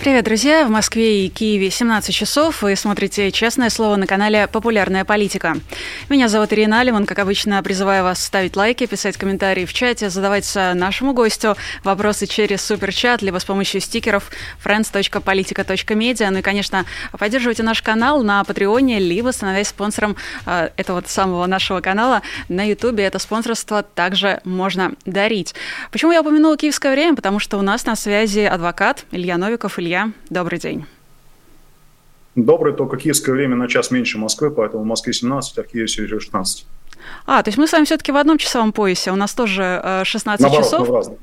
Привет, друзья! В Москве и Киеве 17 часов. Вы смотрите «Честное слово» на канале «Популярная политика». Меня зовут Ирина Алиман. Как обычно, призываю вас ставить лайки, писать комментарии в чате, задавать нашему гостю вопросы через суперчат, либо с помощью стикеров friends.politica.media. Ну и, конечно, поддерживайте наш канал на Патреоне, либо становясь спонсором э, этого самого нашего канала на Ютубе. Это спонсорство также можно дарить. Почему я упомянула «Киевское время»? Потому что у нас на связи адвокат Илья Новиков. Илья, Илья, добрый день. Добрый, только киевское время на час меньше Москвы, поэтому в Москве 17, а в Киеве все 16. А, то есть мы с вами все-таки в одном часовом поясе, у нас тоже 16 Наоборот, часов? мы в разном.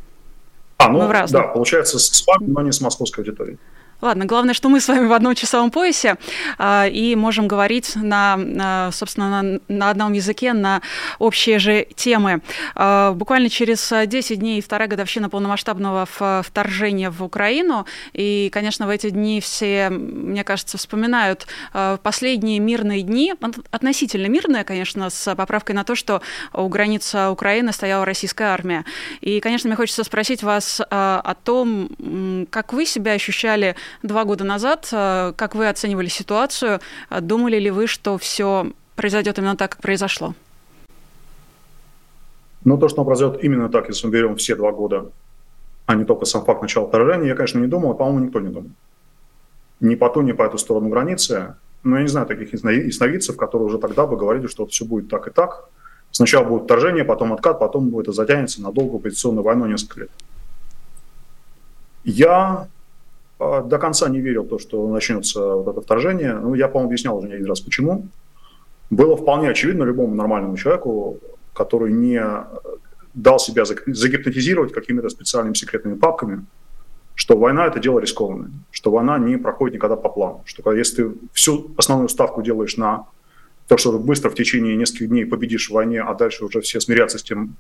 А, ну, да, получается с вами, но не с московской аудиторией. Ладно, главное, что мы с вами в одном часовом поясе э, и можем говорить на, на собственно, на, на одном языке, на общие же темы. Э, буквально через 10 дней вторая годовщина полномасштабного вторжения в Украину. И, конечно, в эти дни все, мне кажется, вспоминают э, последние мирные дни, относительно мирные, конечно, с поправкой на то, что у границы Украины стояла российская армия. И, конечно, мне хочется спросить вас э, о том, как вы себя ощущали два года назад. Э, как вы оценивали ситуацию? Э, думали ли вы, что все произойдет именно так, как произошло? Ну, то, что произойдет именно так, если мы берем все два года, а не только сам факт начала вторжения, я, конечно, не думал, а, по-моему, никто не думал. Ни по ту, ни по эту сторону границы. Но я не знаю таких ясновидцев, которые уже тогда бы говорили, что все будет так и так. Сначала будет вторжение, потом откат, потом будет это затянется на долгую позиционную войну несколько лет. Я до конца не верил в то, что начнется вот это вторжение. Ну, я, по-моему, объяснял уже не один раз, почему. Было вполне очевидно любому нормальному человеку, который не дал себя загипнотизировать какими-то специальными секретными папками, что война – это дело рискованное, что война не проходит никогда по плану, что если ты всю основную ставку делаешь на то, что ты быстро в течение нескольких дней победишь в войне, а дальше уже все смирятся с тем,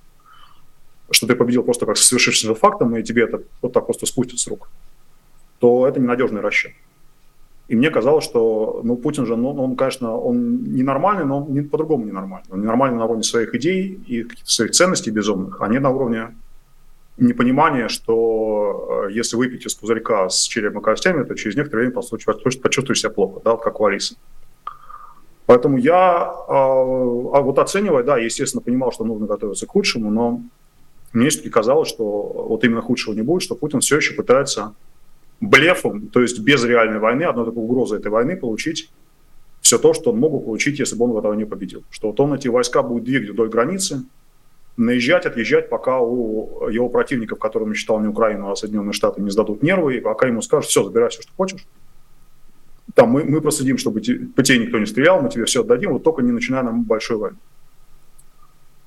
что ты победил просто как совершившимся фактом, и тебе это вот так просто спустят с рук – то это ненадежный расчет. И мне казалось, что ну, Путин же, ну, он, конечно, он ненормальный, но он не, по-другому ненормальный. Он ненормальный на уровне своих идей и каких-то своих ценностей безумных, а не на уровне непонимания, что э, если выпить из пузырька с черепом и костями, то через некоторое время почувствуешь себя плохо, да, как у Алисы. Поэтому я, э, а вот оценивая, да, естественно, понимал, что нужно готовиться к худшему, но мне все-таки казалось, что вот именно худшего не будет, что Путин все еще пытается блефом, то есть без реальной войны, одной такой угрозы этой войны получить все то, что он мог бы получить, если бы он в этого не победил. Что вот он эти войска будет двигать вдоль границы, наезжать, отъезжать, пока у его противников, которым считал не Украину, а Соединенные Штаты, не сдадут нервы, и пока ему скажут, все, забирай все, что хочешь. Там мы, мы проследим, чтобы по тебе никто не стрелял, мы тебе все отдадим, вот только не начиная нам большой войны.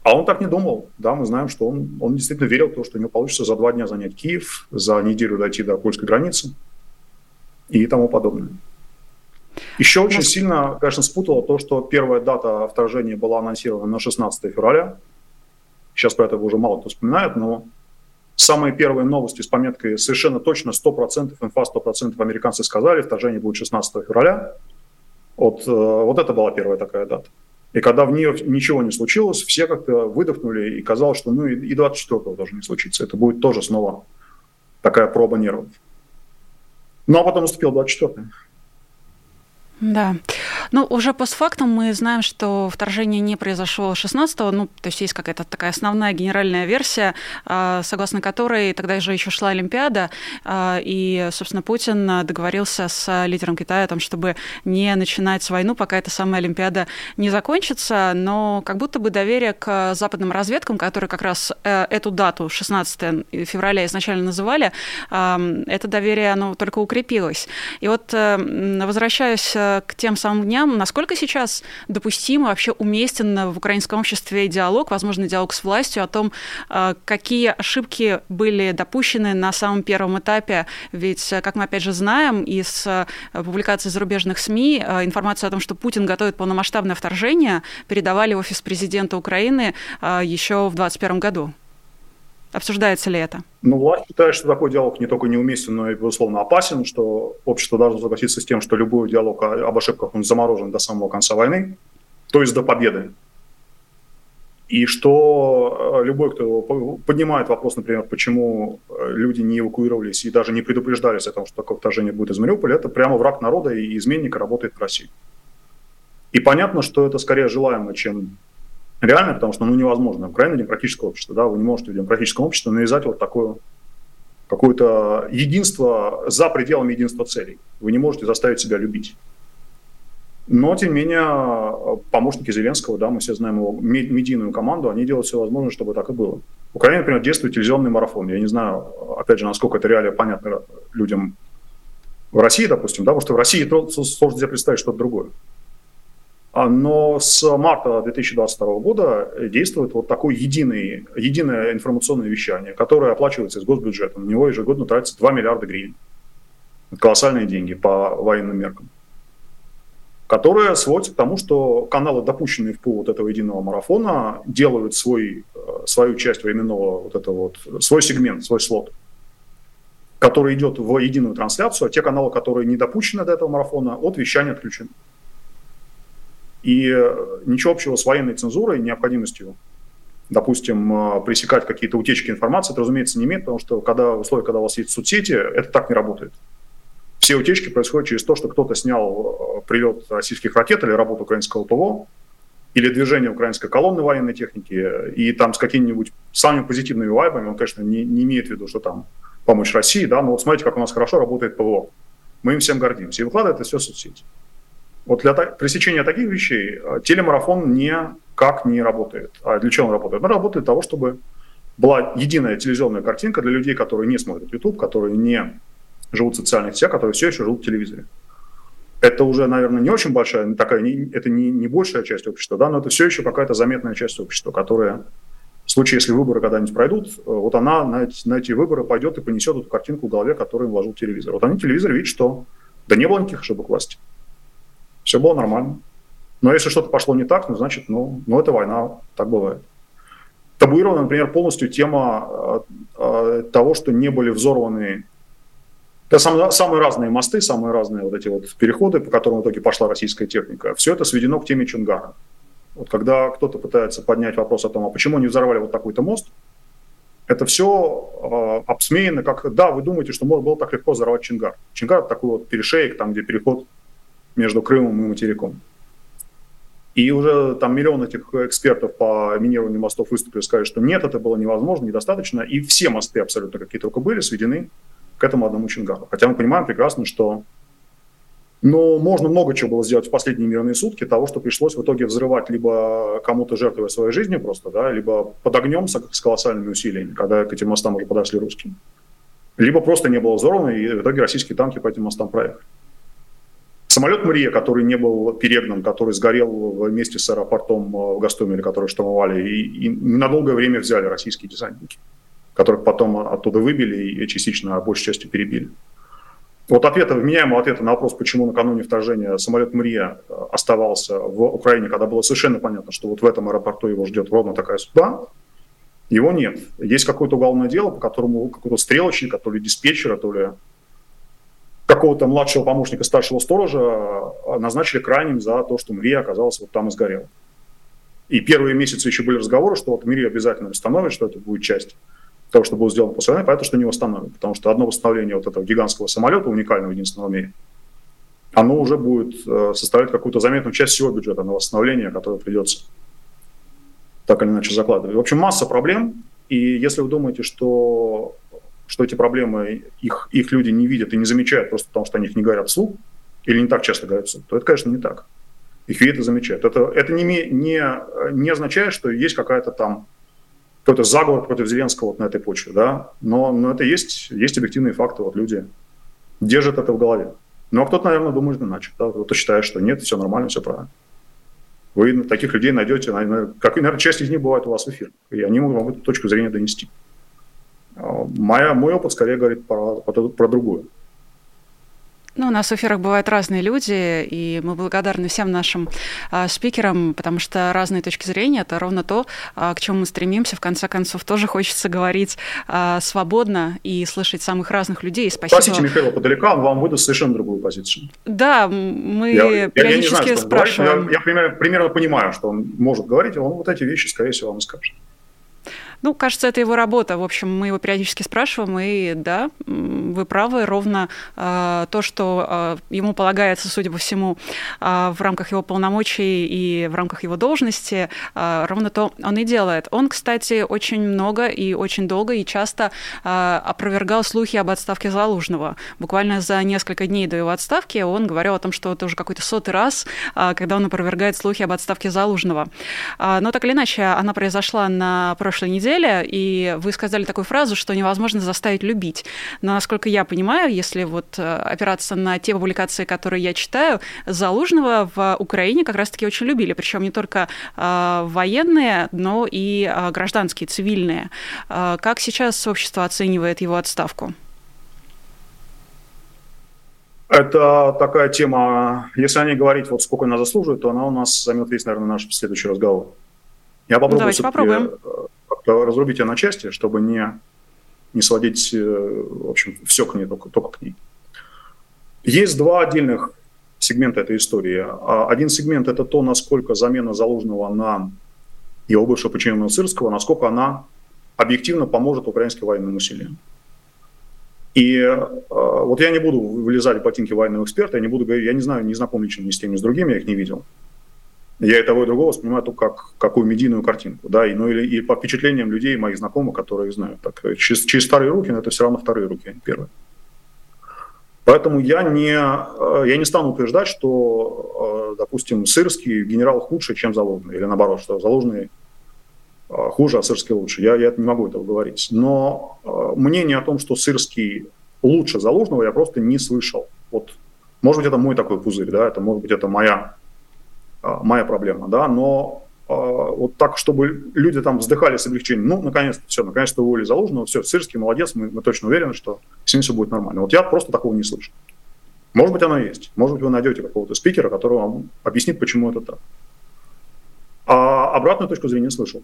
А он так не думал. Да, мы знаем, что он, он действительно верил в то, что у него получится за два дня занять Киев, за неделю дойти до польской границы и тому подобное. Еще очень сильно, конечно, спутало то, что первая дата вторжения была анонсирована на 16 февраля. Сейчас про это уже мало кто вспоминает, но самые первые новости с пометкой совершенно точно 100%, инфа 100% американцы сказали, вторжение будет 16 февраля. Вот, э, вот это была первая такая дата. И когда в нее ничего не случилось, все как-то выдохнули, и казалось, что ну и 24-го тоже не случится. Это будет тоже снова такая проба нервов. Ну а потом наступил 24-й. Да. Ну, уже постфактум мы знаем, что вторжение не произошло 16-го, ну, то есть есть какая-то такая основная генеральная версия, а, согласно которой тогда же еще шла Олимпиада, а, и, собственно, Путин договорился с лидером Китая о том, чтобы не начинать войну, пока эта самая Олимпиада не закончится, но как будто бы доверие к западным разведкам, которые как раз э, эту дату, 16 февраля, изначально называли, это доверие, оно только укрепилось. И вот, э, возвращаясь к тем самым дням, насколько сейчас допустимо, вообще уместен в украинском обществе диалог, возможно, диалог с властью о том, э, какие ошибки были допущены на самом первом этапе. Ведь, как мы опять же знаем из э, публикаций зарубежных СМИ, э, информацию о том, что Путин готовит полномасштабное вторжение, передавали в офис президента Украины еще в 2021 году. Обсуждается ли это? Ну, власть считает, что такой диалог не только неуместен, но и, безусловно, опасен, что общество должно согласиться с тем, что любой диалог об ошибках он заморожен до самого конца войны, то есть до победы. И что э, любой, кто поднимает вопрос, например, почему э, люди не эвакуировались и даже не предупреждались о том, что такое вторжение будет из Мариуполя, это прямо враг народа и изменник работает в России. И понятно, что это скорее желаемо, чем реально, потому что ну, невозможно. Украина демократическое общество, да, вы не можете в демократическом обществе навязать вот такое какое-то единство за пределами единства целей. Вы не можете заставить себя любить. Но, тем не менее, помощники Зеленского, да, мы все знаем его медийную команду, они делают все возможное, чтобы так и было. В Украине, например, действует телевизионный марафон. Я не знаю, опять же, насколько это реально понятно людям в России, допустим, да, потому что в России сложно себе представить что-то другое. А, но с марта 2022 года действует вот такое единый, единое информационное вещание, которое оплачивается из госбюджета. На него ежегодно тратится 2 миллиарда гривен. Колоссальные деньги по военным меркам которая сводится к тому, что каналы, допущенные в пул вот этого единого марафона, делают свой, э, свою часть временного, вот это вот, свой сегмент, свой слот, который идет в единую трансляцию, а те каналы, которые не допущены до этого марафона, от вещания отключены. И э, ничего общего с военной цензурой, необходимостью, допустим, э, пресекать какие-то утечки информации, это, разумеется, не имеет, потому что когда, в когда у вас есть соцсети, это так не работает все утечки происходят через то, что кто-то снял э, прилет российских ракет или работу украинского ПВО, или движение украинской колонны военной техники, и там с какими-нибудь самыми позитивными вайбами, он, конечно, не, не имеет в виду, что там помощь России, да, но вот смотрите, как у нас хорошо работает ПВО. Мы им всем гордимся. И выкладывает это все в соцсети. Вот для пресечения таких вещей э, телемарафон никак не работает. А для чего он работает? Он работает для того, чтобы была единая телевизионная картинка для людей, которые не смотрят YouTube, которые не живут в социальных сетях, которые все еще живут в телевизоре. Это уже, наверное, не очень большая, такая, не, это не, не большая часть общества, да, но это все еще какая-то заметная часть общества, которая в случае, если выборы когда-нибудь пройдут, э, вот она на эти, на эти выборы пойдет и понесет эту картинку в голове, которую вложил телевизор. Вот они телевизор видят, что да не было никаких ошибок власти. Все было нормально. Но если что-то пошло не так, ну, значит, ну, ну это война, так бывает. Табуирована, например, полностью тема э, того, что не были взорваны это самые, самые разные мосты, самые разные вот эти вот переходы, по которым в итоге пошла российская техника. Все это сведено к теме Чунгара. Вот когда кто-то пытается поднять вопрос о том, а почему не взорвали вот такой-то мост, это все э, обсмеяно, как, да, вы думаете, что можно было так легко взорвать Чингар. Чингар – такой вот перешеек, там, где переход между Крымом и материком. И уже там миллион этих экспертов по минированию мостов выступили сказали, что нет, это было невозможно, недостаточно. И все мосты абсолютно, какие только были, сведены к этому одному Чингару. Хотя мы понимаем прекрасно, что но можно много чего было сделать в последние мирные сутки, того, что пришлось в итоге взрывать либо кому-то жертвуя своей жизнью просто, да, либо под огнем с, с колоссальными усилиями, когда к этим мостам уже подошли русские. Либо просто не было взорвано, и в итоге российские танки по этим мостам проехали. Самолет «Мрия», который не был перегнан, который сгорел вместе с аэропортом в Гастомеле, который штурмовали, и, и долгое время взяли российские десантники которых потом оттуда выбили и частично, а большей частью перебили. Вот ответа, вменяемого ответа на вопрос, почему накануне вторжения самолет Мрия э, оставался в Украине, когда было совершенно понятно, что вот в этом аэропорту его ждет ровно такая судьба, его нет. Есть какое-то уголовное дело, по которому какого-то стрелочника, то ли диспетчера, то ли какого-то младшего помощника старшего сторожа э, назначили крайним за то, что Мрия оказалась вот там и сгорела. И первые месяцы еще были разговоры, что вот Мрия обязательно восстановит, что это будет часть того, что было сделано после войны, понятно, что не восстановим. Потому что одно восстановление вот этого гигантского самолета, уникального единственного в мире, оно уже будет э, составлять какую-то заметную часть всего бюджета на восстановление, которое придется так или иначе закладывать. В общем, масса проблем. И если вы думаете, что, что эти проблемы, их, их люди не видят и не замечают просто потому, что они их не говорят вслух, или не так часто говорят вслух, то это, конечно, не так. Их видят и замечают. Это, это не, не, не означает, что есть какая-то там какой-то заговор против Зеленского вот на этой почве, да, но, но это есть, есть объективные факты, вот люди держат это в голове. Ну, а кто-то, наверное, думает иначе, да, кто-то считает, что нет, все нормально, все правильно. Вы таких людей найдете, как, наверное, часть из них бывает у вас в эфире, и они могут вам эту точку зрения донести. А, моя, мой опыт скорее говорит про, про, про другую. Ну, у нас в эфирах бывают разные люди, и мы благодарны всем нашим э, спикерам, потому что разные точки зрения – это ровно то, э, к чему мы стремимся. В конце концов, тоже хочется говорить э, свободно и слышать самых разных людей. Спасибо. Спросите Михаила Подалека, он вам выдаст совершенно другую позицию. Да, мы я, периодически я, я не знаю, спрашиваем. Говорит, я, я примерно, примерно понимаю, что он может говорить, и он вот эти вещи, скорее всего, вам и скажет. Ну, кажется, это его работа. В общем, мы его периодически спрашиваем, и да, вы правы, ровно э, то, что э, ему полагается, судя по всему, э, в рамках его полномочий и в рамках его должности, э, ровно то он и делает. Он, кстати, очень много и очень долго и часто э, опровергал слухи об отставке Залужного. Буквально за несколько дней до его отставки он говорил о том, что это уже какой-то сотый раз, э, когда он опровергает слухи об отставке Залужного. Э, но так или иначе, она произошла на прошлой неделе, неделе, и вы сказали такую фразу, что невозможно заставить любить. Но, насколько я понимаю, если вот э, опираться на те публикации, которые я читаю, Залужного в Украине как раз-таки очень любили, причем не только э, военные, но и э, гражданские, цивильные. Как сейчас общество оценивает его отставку? Это такая тема, если о ней говорить, вот сколько она заслуживает, то она у нас займет весь, наверное, наш следующий разговор. Я попробую Давайте попробуем. Разрубить ее на части, чтобы не, не сводить, э, в общем, все к ней, только, только к ней. Есть два отдельных сегмента этой истории. А один сегмент – это то, насколько замена заложенного на его бывшего подчиненного Сырского, насколько она объективно поможет украинским военным усилиям. И э, вот я не буду вылезать в ботинки военного эксперта, я не буду говорить, я не знаю, не знаком лично ни с теми, ни с другими, я их не видел. Я и того, и другого воспринимаю только как какую медийную картинку, да, и, ну, или, и по впечатлениям людей, моих знакомых, которые знают. Так, э, через, через старые руки, но это все равно вторые руки, а не первые. Поэтому я не, э, я не стану утверждать, что, э, допустим, Сырский генерал худше, чем Залужный, или наоборот, что Залужный хуже, а Сырский лучше. Я, я не могу этого говорить. Но мнение о том, что Сырский лучше Залужного, я просто не слышал. Вот, может быть, это мой такой пузырь, да, это может быть, это моя моя проблема, да, но а, вот так, чтобы люди там вздыхали с облегчением, ну, наконец-то, все, наконец-то уволили Залужного, все, Сырский молодец, мы, мы точно уверены, что с ним все будет нормально. Вот я просто такого не слышу. Может быть, оно есть. Может быть, вы найдете какого-то спикера, который вам объяснит, почему это так. А обратную точку зрения слышал.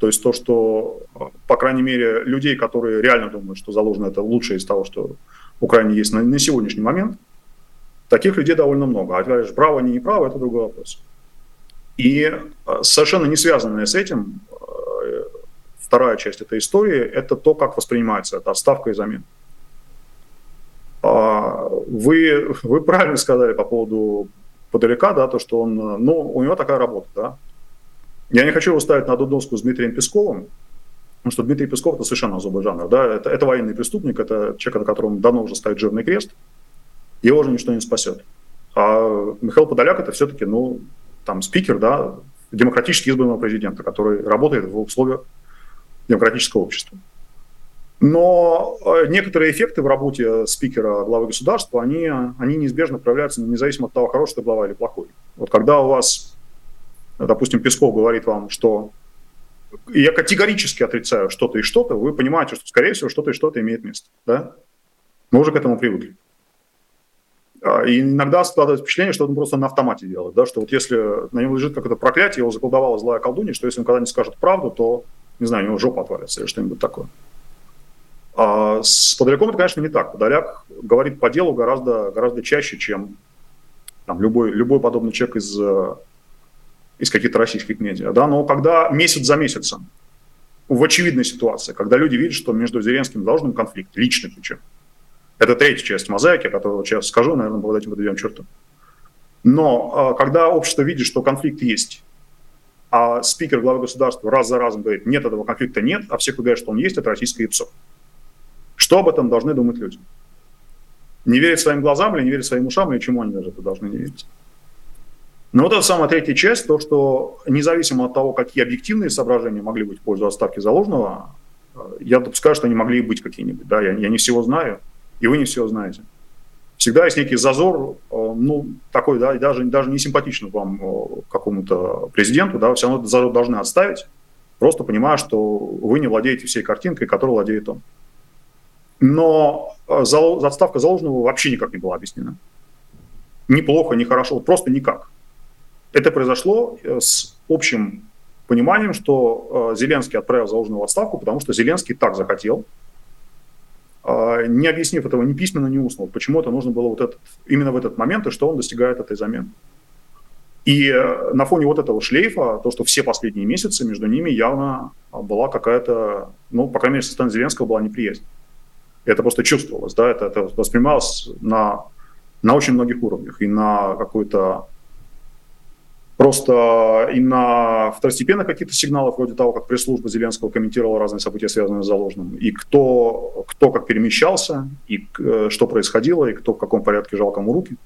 То есть то, что, по крайней мере, людей, которые реально думают, что Залужный это лучшее из того, что в Украине есть на, на сегодняшний момент, Таких людей довольно много. А говоришь, правы они не правы, это другой вопрос. И э, совершенно не связанная с этим э, вторая часть этой истории – это то, как воспринимается эта отставка и замена. А, вы, вы правильно сказали по поводу Подалека, да, то, что он, ну, у него такая работа, да. Я не хочу его ставить на одну доску с Дмитрием Песковым, потому что Дмитрий Песков – это совершенно особый жанр, да, это, это военный преступник, это человек, на котором давно уже стоит жирный крест – его уже ничто не спасет. А Михаил Подоляк это все-таки, ну, там, спикер, да, демократически избранного президента, который работает в условиях демократического общества. Но э, некоторые эффекты в работе спикера главы государства, они, они неизбежно проявляются независимо от того, хороший ты глава или плохой. Вот когда у вас, допустим, Песков говорит вам, что я категорически отрицаю что-то и что-то, вы понимаете, что, скорее всего, что-то и что-то имеет место. Да? Мы уже к этому привыкли. А, и иногда складывается впечатление, что он просто на автомате делает, да, что вот если на нем лежит какое-то проклятие, его заколдовала злая колдунья, что если он когда-нибудь скажет правду, то, не знаю, у него жопа отвалится или что-нибудь такое. А с Подоляком это, конечно, не так. Подоляк говорит по делу гораздо, гораздо чаще, чем там, любой, любой подобный человек из, из каких-то российских медиа. Да? Но когда месяц за месяцем в очевидной ситуации, когда люди видят, что между Зеленским и Должным конфликт, личный причем, это третья часть мозаики, которую сейчас скажу, наверное, под этим подведем черту. Но а, когда общество видит, что конфликт есть, а спикер главы государства раз за разом говорит, нет, этого конфликта нет, а все, говорят, что он есть, это российское ИПСО. Что об этом должны думать люди? Не верить своим глазам или не верить своим ушам, или чему они даже это должны не верить? Но вот эта самая третья часть, то, что независимо от того, какие объективные соображения могли быть в пользу отставки заложенного, я допускаю, что они могли быть какие-нибудь. Да? Я, я не всего знаю и вы не все знаете. Всегда есть некий зазор, э, ну, такой, да, даже, даже не симпатичный вам э, какому-то президенту, да, все равно этот зазор должны отставить, просто понимая, что вы не владеете всей картинкой, которой владеет он. Но э, отставка Залужного вообще никак не была объяснена. Ни плохо, ни хорошо, просто никак. Это произошло с общим пониманием, что Зеленский отправил Залужного в отставку, потому что Зеленский так захотел, не объяснив этого ни письменно, ни устно. Почему это нужно было вот этот, именно в этот момент и что он достигает этой замены. И на фоне вот этого шлейфа, то, что все последние месяцы между ними явно была какая-то, ну, по крайней мере, со стороны Зеленского была неприязнь. Это просто чувствовалось, да, это, это воспринималось на, на очень многих уровнях. И на какой-то просто и на второстепенных каких-то сигналах, вроде того, как пресс-служба Зеленского комментировала разные события, связанные с заложенным, и кто, кто как перемещался, и э, что происходило, и кто в каком порядке жал кому руки.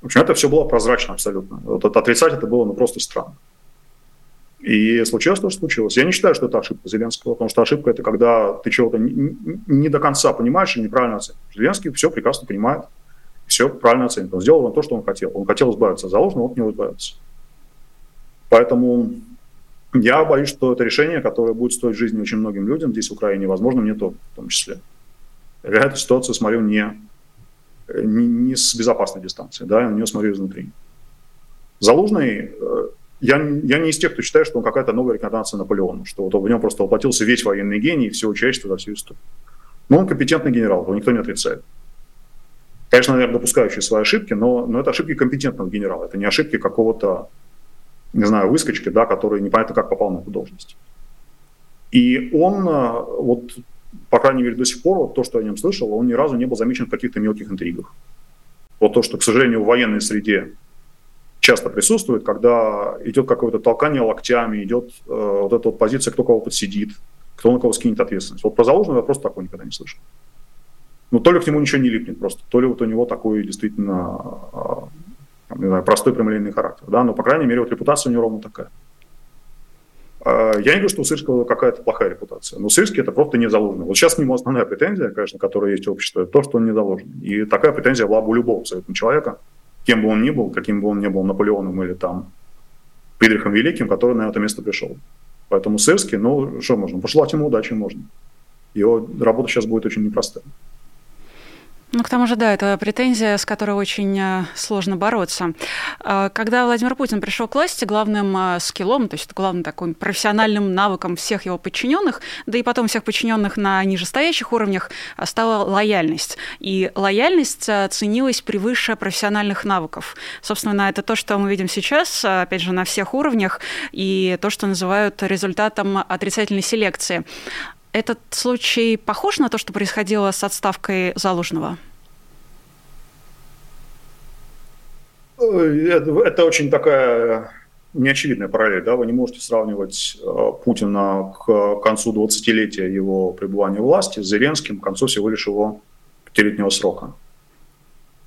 В общем, это все было прозрачно абсолютно. Вот это, отрицать это было ну, просто странно. И случилось то, что случилось. Я не считаю, что это ошибка Зеленского, потому что ошибка – это когда ты чего-то не, не до конца понимаешь и неправильно оцениваешь. Зеленский все прекрасно понимает, все правильно оценивает. Он сделал то, что он хотел. Он хотел избавиться от Залужного, он от него избавился. Поэтому я боюсь, что это решение, которое будет стоить жизни очень многим людям здесь, в Украине, возможно, мне то в том числе. Я эту ситуацию смотрю не, не, не с безопасной дистанции, да, я на нее смотрю изнутри. Залужный э, я, я не из тех, кто считает, что он какая-то новая рекомендация Наполеону, что вот в нем просто воплотился весь военный гений и все человечество за всю историю. Но он компетентный генерал, его никто не отрицает. Конечно, наверное, допускающий свои ошибки, но, но это ошибки компетентного генерала, это не ошибки какого-то, не знаю, выскочки, да, который непонятно как попал на эту должность. И он, э, вот, по крайней мере, до сих пор, вот то, что я о нем слышал, он ни разу не был замечен в каких-то мелких интригах. Вот то, что, к сожалению, в военной среде часто присутствует, когда идет какое-то толкание локтями, идет э, вот эта вот позиция, кто кого подсидит, кто на кого скинет ответственность. Вот про Залужного я просто такого никогда не слышал. Ну, то ли к нему ничего не липнет просто, то ли вот у него такой действительно э, не знаю, простой прямолинейный характер. Да? Но, по крайней мере, вот репутация у него ровно такая. Э, я не говорю, что у Сырского какая-то плохая репутация, но Сырский это просто не заложено. Вот сейчас к нему основная претензия, конечно, которая есть в обществе, это то, что он не. И такая претензия была бы у любого абсолютно человека, кем бы он ни был, каким бы он ни был Наполеоном или там Фридрихом Великим, который на это место пришел. Поэтому Сырский, ну, что можно, пожелать ему удачи можно. Его работа сейчас будет очень непростая. Ну, к тому же, да, это претензия, с которой очень э, сложно бороться. А, когда Владимир Путин пришел к власти, главным э, скиллом, то есть главным таким профессиональным навыком всех его подчиненных, да и потом всех подчиненных на нижестоящих уровнях, э, стала лояльность. И лояльность ценилась превыше профессиональных навыков. Собственно, это то, что мы видим сейчас, опять же, на всех уровнях, и то, что называют результатом отрицательной селекции. Этот случай похож на то, что происходило с отставкой Залужного? Это очень такая неочевидная параллель. Да? Вы не можете сравнивать э, Путина к концу 20-летия его пребывания в власти с Зеленским к концу всего лишь его пятилетнего срока.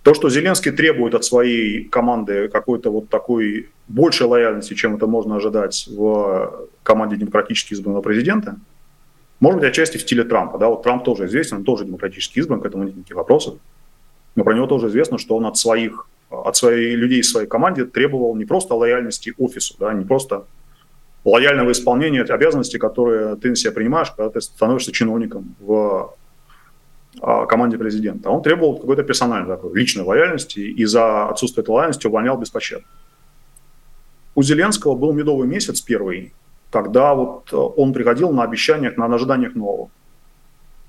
То, что Зеленский требует от своей команды какой-то вот такой большей лояльности, чем это можно ожидать в команде демократически избранного президента – может быть, отчасти в стиле Трампа. Да? Вот Трамп тоже известен, он тоже демократически избран, к этому нет никаких вопросов. Но про него тоже известно, что он от своих, от своих людей в своей команде требовал не просто лояльности офису, да, не просто лояльного исполнения обязанностей, которые ты на себя принимаешь, когда ты становишься чиновником в а, команде президента. Он требовал какой-то персональной такой, личной лояльности, и за отсутствие этой лояльности увольнял беспощадно. У Зеленского был медовый месяц первый, когда вот э, он приходил на обещаниях, на ожиданиях нового.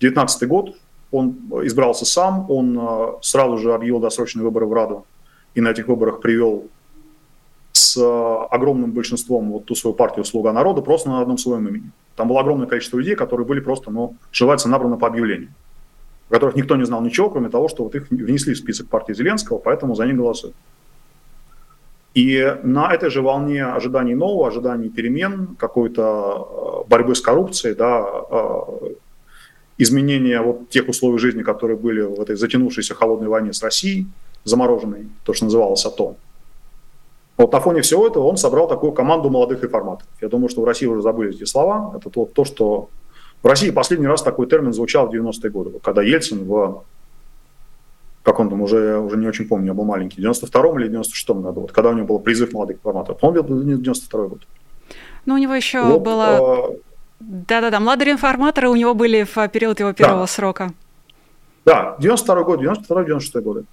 19 год, он избрался сам, он э, сразу же объявил досрочные выборы в Раду и на этих выборах привел с э, огромным большинством вот ту свою партию «Слуга народа» просто на одном своем имени. Там было огромное количество людей, которые были просто, ну, желательно набраны по объявлению, которых никто не знал ничего, кроме того, что вот их внесли в список партии Зеленского, поэтому за них голосуют. И на этой же волне ожиданий нового, ожиданий перемен, какой-то э, борьбы с коррупцией, да, э, изменения вот тех условий жизни, которые были в этой затянувшейся холодной войне с Россией, замороженной, то, что называлось АТО. Вот на фоне всего этого он собрал такую команду молодых реформаторов. Я думаю, что в России уже забыли эти слова. Это то, то что в России последний раз такой термин звучал в 90-е годы, когда Ельцин в как он там, уже, уже не очень помню, я был маленький, в 92-м или 96-м году, вот, когда у него был призыв молодых реформаторов. Он был 92-й год. Ну, у него еще вот, было... А, Да-да-да, молодые реформаторы у него были в период его первого да. срока. Да, 92 год, 92-96 годы.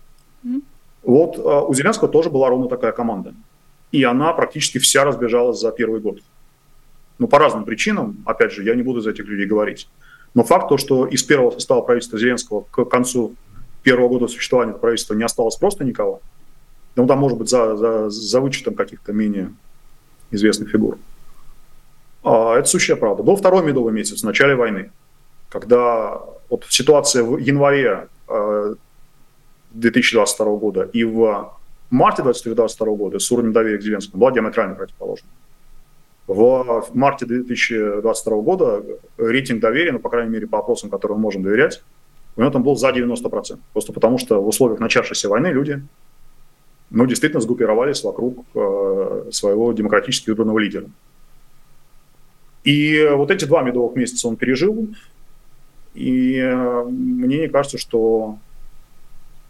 Mm-hmm. Вот а, у Зеленского тоже была ровно такая команда. И она практически вся разбежалась за первый год. Ну, по разным причинам, опять же, я не буду за этих людей говорить. Но факт то, что из первого состава правительства Зеленского к концу первого года существования правительства не осталось просто никого, ну, там, может быть, за, за, за вычетом каких-то менее известных фигур. А, это сущая правда. Был второй медовый месяц в начале войны, когда вот ситуация в январе 2022 э, года и в марте 2022 года с уровнем доверия к Зеленскому была диаметрально противоположна. В марте 2022 года рейтинг доверия, ну, по крайней мере, по опросам, которым мы можем доверять, у него там был за 90%. Просто потому что в условиях начавшейся войны люди ну, действительно сгруппировались вокруг э, своего демократически выбранного лидера. И вот эти два медовых месяца он пережил, и э, мне не кажется, что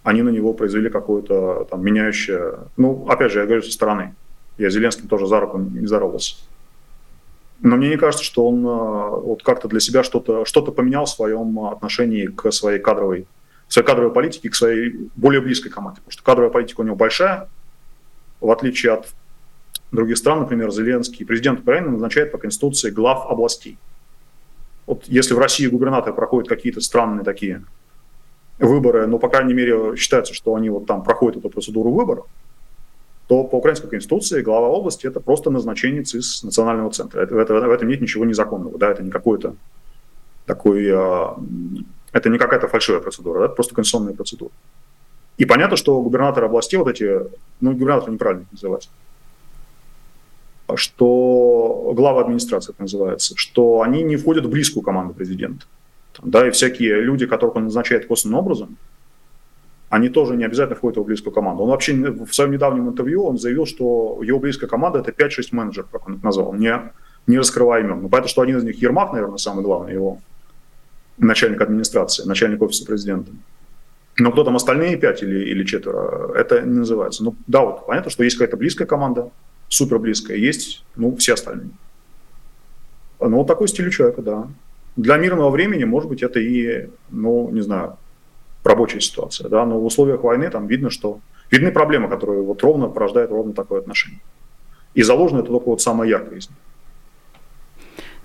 они на него произвели какое-то там меняющее... Ну, опять же, я говорю со стороны. Я Зеленским тоже за руку не здоровался. Но мне не кажется, что он э, вот как-то для себя что-то что поменял в своем отношении к своей кадровой, своей кадровой политике, к своей более близкой команде. Потому что кадровая политика у него большая, в отличие от других стран, например, Зеленский, президент Украины назначает по Конституции глав областей. Вот если в России губернаторы проходят какие-то странные такие выборы, но, по крайней мере, считается, что они вот там проходят эту процедуру выборов, то по украинской конституции глава области это просто назначение из национального центра. Это, это, в этом нет ничего незаконного, да, это не какой-то такой, а, это не какая-то фальшивая процедура, да, это просто конституционная процедура. И понятно, что губернаторы областей вот эти, ну, губернаторы неправильно их называть, что глава администрации это называется, что они не входят в близкую команду президента. Да, и всякие люди, которых он назначает косвенным образом, они тоже не обязательно входят в его близкую команду. Он вообще в своем недавнем интервью он заявил, что его близкая команда это 5-6 менеджеров, как он их назвал, не, не раскрывая имен. Но понятно, что один из них Ермак, наверное, самый главный, его начальник администрации, начальник офиса президента. Но кто там остальные пять или, или четверо, это не называется. Ну да, вот понятно, что есть какая-то близкая команда, супер близкая, есть ну, все остальные. Ну, вот такой стиль у человека, да. Для мирного времени, может быть, это и, ну, не знаю, рабочая ситуация, да, но в условиях войны там видно, что видны проблемы, которые вот ровно порождают ровно такое отношение. И заложено это только вот самое яркое из них.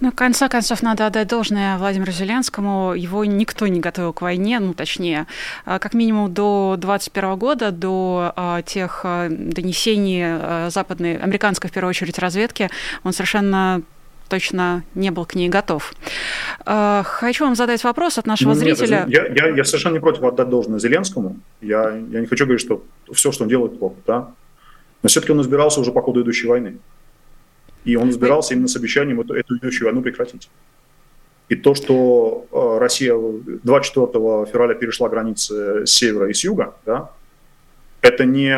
Ну, в конце концов, надо отдать должное Владимиру Зеленскому. Его никто не готовил к войне, ну, точнее, а, как минимум до 2021 года, до а, тех а, донесений западной, американской, в первую очередь, разведки, он совершенно точно не был к ней готов. Хочу вам задать вопрос от нашего ну, зрителя. Нет, я, я, я совершенно не против отдать должное Зеленскому. Я, я не хочу говорить, что все, что он делает, плохо. Да? Но все-таки он избирался уже по ходу идущей войны. И он избирался именно с обещанием эту, эту идущую войну прекратить. И то, что э, Россия 24 февраля перешла границы с севера и с юга, да, это не,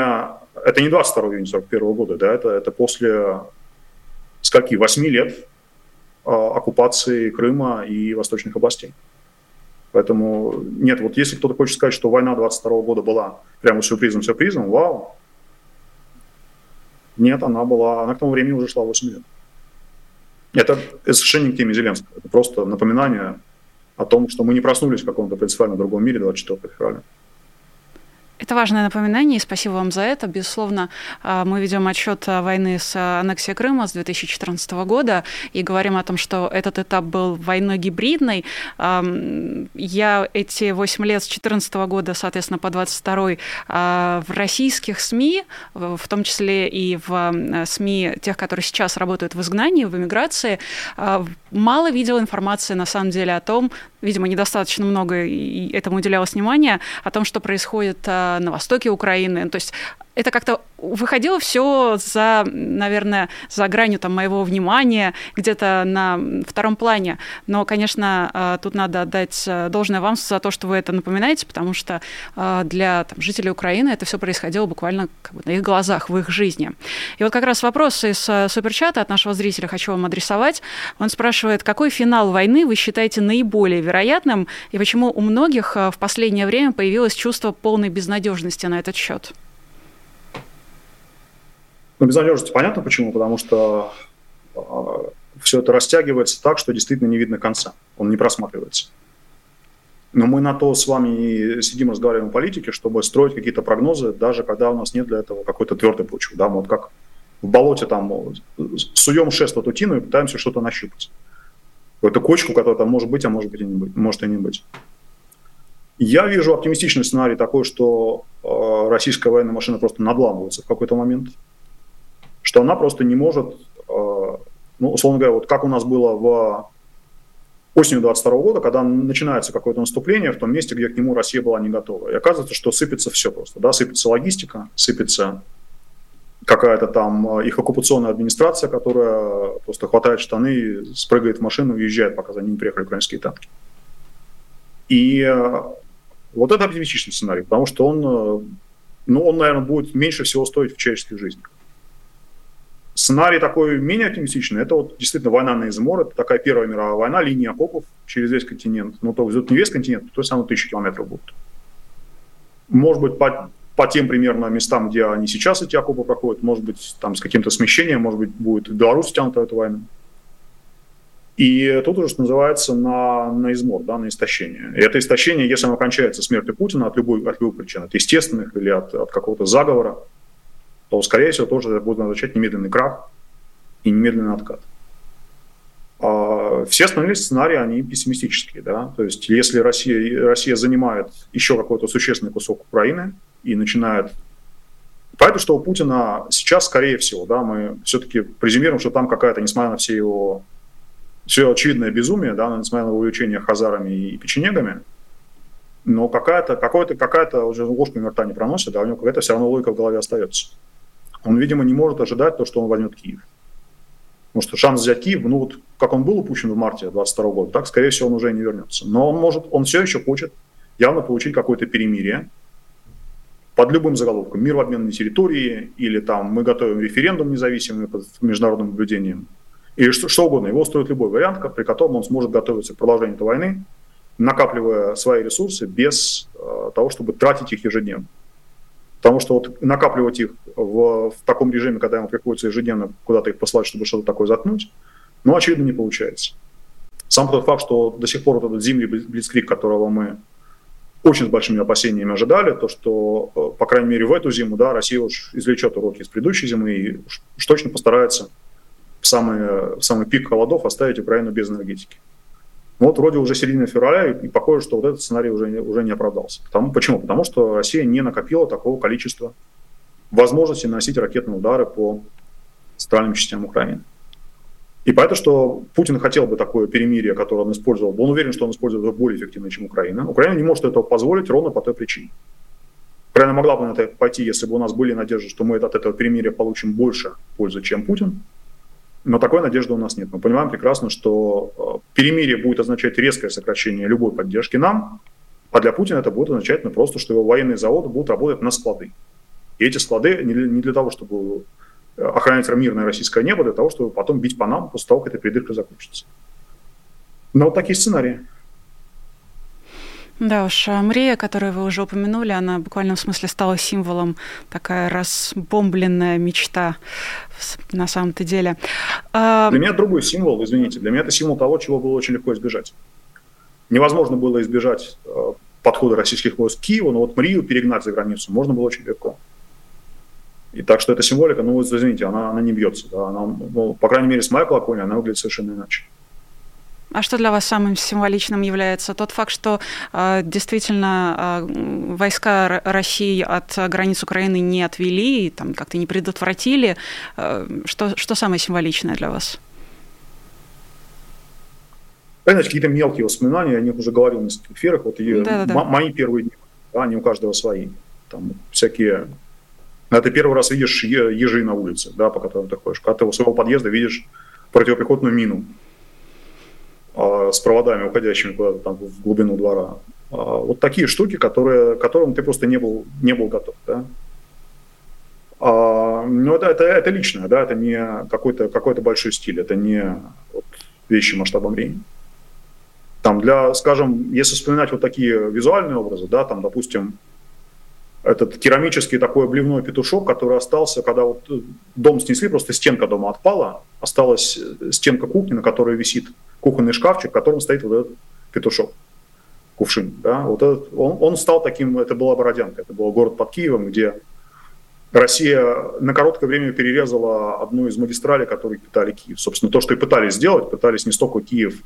это не 22 июня 41 года, да, это, это после скольки, 8 лет э, оккупации Крыма и восточных областей. Поэтому нет, вот если кто-то хочет сказать, что война 22 года была прямо сюрпризом-сюрпризом, вау, нет, она была, она к тому времени уже шла 8 лет. Это совершенно не к теме Зеленского. Это просто напоминание о том, что мы не проснулись в каком-то принципиально другом мире 24 февраля. Это важное напоминание, и спасибо вам за это. Безусловно, а, мы ведем отчет войны с аннексией Крыма с 2014 года и говорим о том, что этот этап был войной гибридной. Я эти 8 лет с 2014 года, соответственно, по 22 а, в российских СМИ, в том числе и в СМИ тех, которые сейчас работают в изгнании, в эмиграции, а, мало видела информации на самом деле о том, видимо, недостаточно много этому уделялось внимания, о том, что происходит на востоке Украины. То есть это как-то выходило все за, наверное, за гранью там, моего внимания, где-то на втором плане. Но, конечно, э, тут надо отдать э, должное вам за то, что вы это напоминаете, потому что э, для там, жителей Украины это все происходило буквально как бы, на их глазах, в их жизни. И вот как раз вопрос из суперчата от нашего зрителя хочу вам адресовать. Он спрашивает, какой финал войны вы считаете наиболее вероятным, и почему у многих в последнее время появилось чувство полной безнадежности на этот счет? Но безнадежность понятно почему, потому что э, все это растягивается так, что действительно не видно конца, он не просматривается. Но мы на то с вами и сидим, разговариваем о политике, чтобы строить какие-то прогнозы, даже когда у нас нет для этого какой-то твердой почвы. Да? Мы вот как в болоте там суем шест в тину и пытаемся что-то нащупать. Какую-то кочку, которая там может быть, а может быть и не быть. Может и не быть. Я вижу оптимистичный сценарий такой, что э, российская военная машина просто надламывается в какой-то момент, что она просто не может, э, ну, условно говоря, вот как у нас было в осенью 22 года, когда начинается какое-то наступление в том месте, где к нему Россия была не готова. И оказывается, что сыпется все просто. Да? Сыпется логистика, сыпется какая-то там их оккупационная администрация, которая просто хватает штаны, спрыгает в машину уезжает, пока за ними приехали украинские танки. И э, вот это оптимистичный сценарий, потому что он, э, ну, он, наверное, будет меньше всего стоить в человеческой жизни. Сценарий такой менее оптимистичный, это вот действительно война на измор, это такая Первая мировая война, линия окопов через весь континент. Ну, то есть не весь континент, то есть оно тысячи километров будет. Может быть, по, по тем примерно местам, где они сейчас эти окопы проходят, может быть, там с каким-то смещением, может быть, будет Беларусь втянута в эту войну. И тут уже, что называется, на, на измор, да, на истощение. И это истощение, если оно кончается смертью Путина от любой, от любой причины, от естественных или от, от какого-то заговора, то, скорее всего, тоже будет означать немедленный крах и немедленный откат. А все остальные сценарии, они пессимистические. Да? То есть если Россия, Россия занимает еще какой-то существенный кусок Украины и начинает Понятно, что у Путина сейчас, скорее всего, да, мы все-таки презюмируем, что там какая-то, несмотря на все его все очевидное безумие, да, несмотря на увлечение хазарами и печенегами, но какая-то, какая-то, какая-то уже ложку рта не проносит, да, у него какая-то все равно логика в голове остается он, видимо, не может ожидать то, что он возьмет Киев. Потому что шанс взять Киев, ну вот как он был упущен в марте 22 года, так, скорее всего, он уже не вернется. Но он может, он все еще хочет явно получить какое-то перемирие под любым заголовком. Мир в обмен на территории, или там мы готовим референдум независимый под международным наблюдением, или что, что угодно. Его устроит любой вариант, при котором он сможет готовиться к продолжению этой войны, накапливая свои ресурсы без э, того, чтобы тратить их ежедневно. Потому что вот накапливать их в, в таком режиме, когда ему приходится ежедневно куда-то их послать, чтобы что-то такое заткнуть, ну, очевидно, не получается. Сам тот факт, что до сих пор вот этот зимний блицкрик, которого мы очень с большими опасениями ожидали, то, что, э, по крайней мере, в эту зиму, да, Россия уж извлечет уроки из предыдущей зимы и уж, точно постарается в самый, в самый пик холодов оставить Украину без энергетики. Ну, вот вроде уже середина февраля, и похоже, что вот этот сценарий уже, уже не оправдался. Потому, почему? Потому что Россия не накопила такого количества возможности наносить ракетные удары по центральным частям Украины. И поэтому, что Путин хотел бы такое перемирие, которое он использовал, он уверен, что он использует его более эффективно, чем Украина. Украина не может этого позволить ровно по той причине. Украина могла бы на это пойти, если бы у нас были надежды, что мы от этого перемирия получим больше пользы, чем Путин. Но такой надежды у нас нет. Мы понимаем прекрасно, что э, перемирие будет означать резкое сокращение любой поддержки нам, а для Путина это будет означать ну, просто, что его военные заводы будут работать на склады. И эти склады не для того, чтобы э, охранять мирное российское небо, для того, чтобы потом бить по нам после того, как эта придырка закончится. Но вот такие сценарии. Да уж, а Мрия, которую вы уже упомянули, она в смысле стала символом, такая разбомбленная мечта на самом-то деле. А, для меня другой символ, извините, для меня это символ того, чего было очень легко избежать. Невозможно было избежать э, подхода российских войск к Киеву, но вот Мрию перегнать за границу можно было очень легко. И так что эта символика, ну, извините, она, она не бьется. Да? Она, ну, по крайней мере, с моей колокольни она выглядит совершенно иначе. А что для вас самым символичным является? Тот факт, что э, действительно э, войска России от границ Украины не отвели, там как-то не предотвратили. Э, что, что самое символичное для вас? Понимаете, какие-то мелкие воспоминания, я о них уже говорил в нескольких эфирах. Вот да, да, да. мои первые дни, да, они у каждого свои. Там всякие... Ну, ты первый раз видишь ежи на улице, да, по которым ты ходишь. Когда ты у своего подъезда видишь противопехотную мину, с проводами, уходящими куда-то там в глубину двора. А, вот такие штуки, которые, которым ты просто не был, не был готов. Да? А, но это, это, это личное, да, это не какой-то какой большой стиль, это не вот, вещи масштабом времени. Там для, скажем, если вспоминать вот такие визуальные образы, да, там, допустим, этот керамический такой обливной петушок, который остался, когда вот дом снесли, просто стенка дома отпала, осталась стенка кухни, на которой висит кухонный шкафчик, в котором стоит вот этот петушок. Кувшин, да, вот этот, он, он стал таким, это была Бородянка, это был город под Киевом, где Россия на короткое время перерезала одну из магистралей, которые питали Киев. Собственно, то, что и пытались сделать, пытались не столько Киев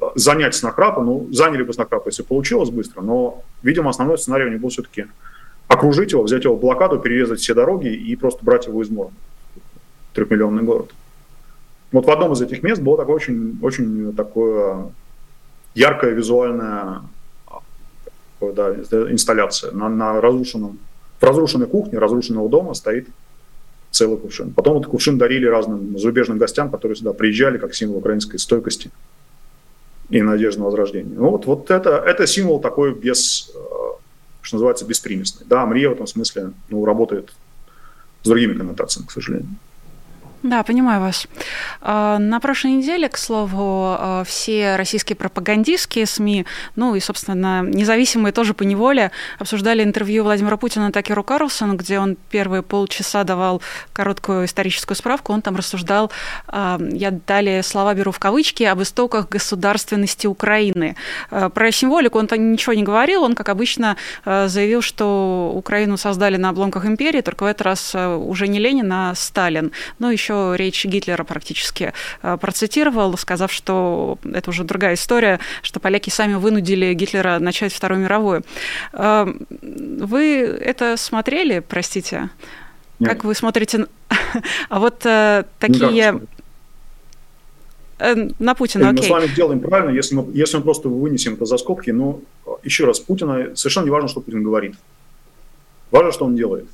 э, занять с Накрапа, ну, заняли бы с Накрапа, если получилось быстро, но, видимо, основной сценарий у них был все-таки окружить его, взять его в блокаду, перерезать все дороги и просто брать его из моря. Трехмиллионный город. Вот в одном из этих мест было такое очень, очень такое яркая визуальная да, инсталляция. На, на разрушенном, в разрушенной кухне разрушенного дома стоит целый кувшин. Потом этот кувшин дарили разным зарубежным гостям, которые сюда приезжали как символ украинской стойкости и надежды на возрождение. Ну вот, вот это, это символ такой без, э, что называется, беспримесный. Да, Мрия в этом смысле ну, работает с другими коннотациями, к сожалению. Да, понимаю вас. А, на прошлой неделе, к слову, а, все российские пропагандистские СМИ, ну и, собственно, независимые тоже по неволе, обсуждали интервью Владимира Путина Такеру Карлсону, где он первые полчаса давал короткую историческую справку. Он там рассуждал, а, я далее слова беру в кавычки, об истоках государственности Украины. Про символику он ничего не говорил, он, как обычно, заявил, что Украину создали на обломках империи, только в этот раз уже не Ленин, а Сталин. Ну, еще речь Гитлера практически э, процитировал, сказав, что это уже другая история, что поляки сами вынудили Гитлера начать Вторую мировую. Э, вы это смотрели, простите? Нет. Как вы смотрите? А вот э, такие... На Путина, окей. Мы с вами делаем правильно, если мы, если мы просто вынесем это за скобки. Но еще раз, Путина совершенно не важно, что Путин говорит. Важно, что он делает.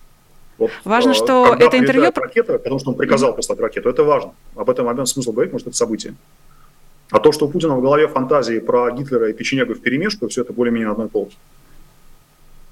Вот, важно, э, что это интервью... Ракета, потому что он приказал послать ракету, это важно. Об этом момент смысл говорить, может, это событие. А то, что у Путина в голове фантазии про Гитлера и печенегов в перемешку, все это более-менее на одной полке.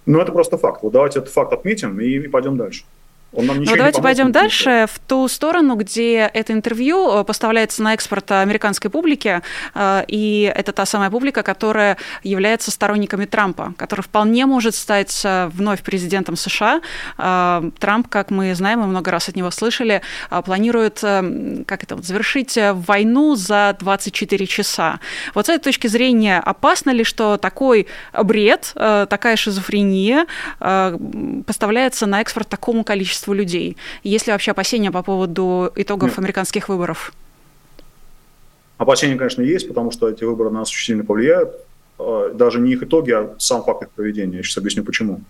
Ну, это просто факт. Вот давайте этот факт отметим и, и пойдем дальше. Он нам ну, давайте пойдем дальше в ту сторону, где это интервью э, поставляется на экспорт американской публике, э, и это та самая публика, которая является сторонниками Трампа, который вполне может стать э, вновь президентом США. Трамп, как мы знаем, мы много раз от него слышали, планирует как это, завершить войну за 24 часа. Вот с этой точки зрения, опасно ли, что такой бред, такая шизофрения поставляется на экспорт такому количеству количеству людей? Есть ли вообще опасения по поводу итогов Нет. американских выборов? Опасения, конечно, есть, потому что эти выборы на нас очень сильно повлияют. А, даже не их итоги, а сам факт их проведения. Я сейчас объясню, почему.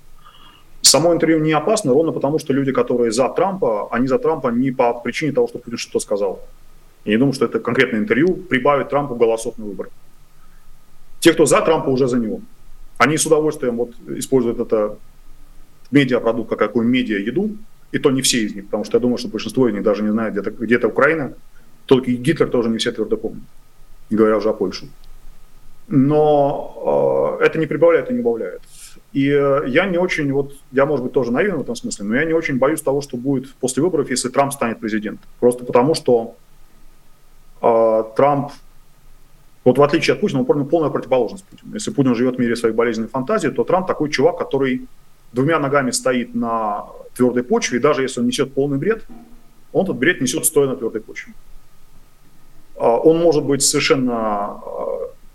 Само интервью не опасно, ровно потому, что люди, которые за Трампа, они за Трампа не по причине того, что Путин что-то сказал. Я не думаю, что это конкретное интервью прибавит Трампу голосов на выборы. Те, кто за Трампа, уже за него. Они с удовольствием вот используют это медиапродукт как какую медиа еду, и то не все из них, потому что я думаю, что большинство из них даже не знает, где-то где Украина. Только и Гитлер тоже не все твердо помнят, не говоря уже о Польше. Но э, это не прибавляет и не убавляет. И э, я не очень, вот я, может быть, тоже наивен в этом смысле, но я не очень боюсь того, что будет после выборов, если Трамп станет президентом. Просто потому, что э, Трамп, вот в отличие от Путина, он полная противоположность Путину. Если Путин живет в мире своей болезненной фантазии, то Трамп такой чувак, который двумя ногами стоит на твердой почве, и даже если он несет полный бред, он этот бред несет стоя на твердой почве. А, он может быть совершенно а,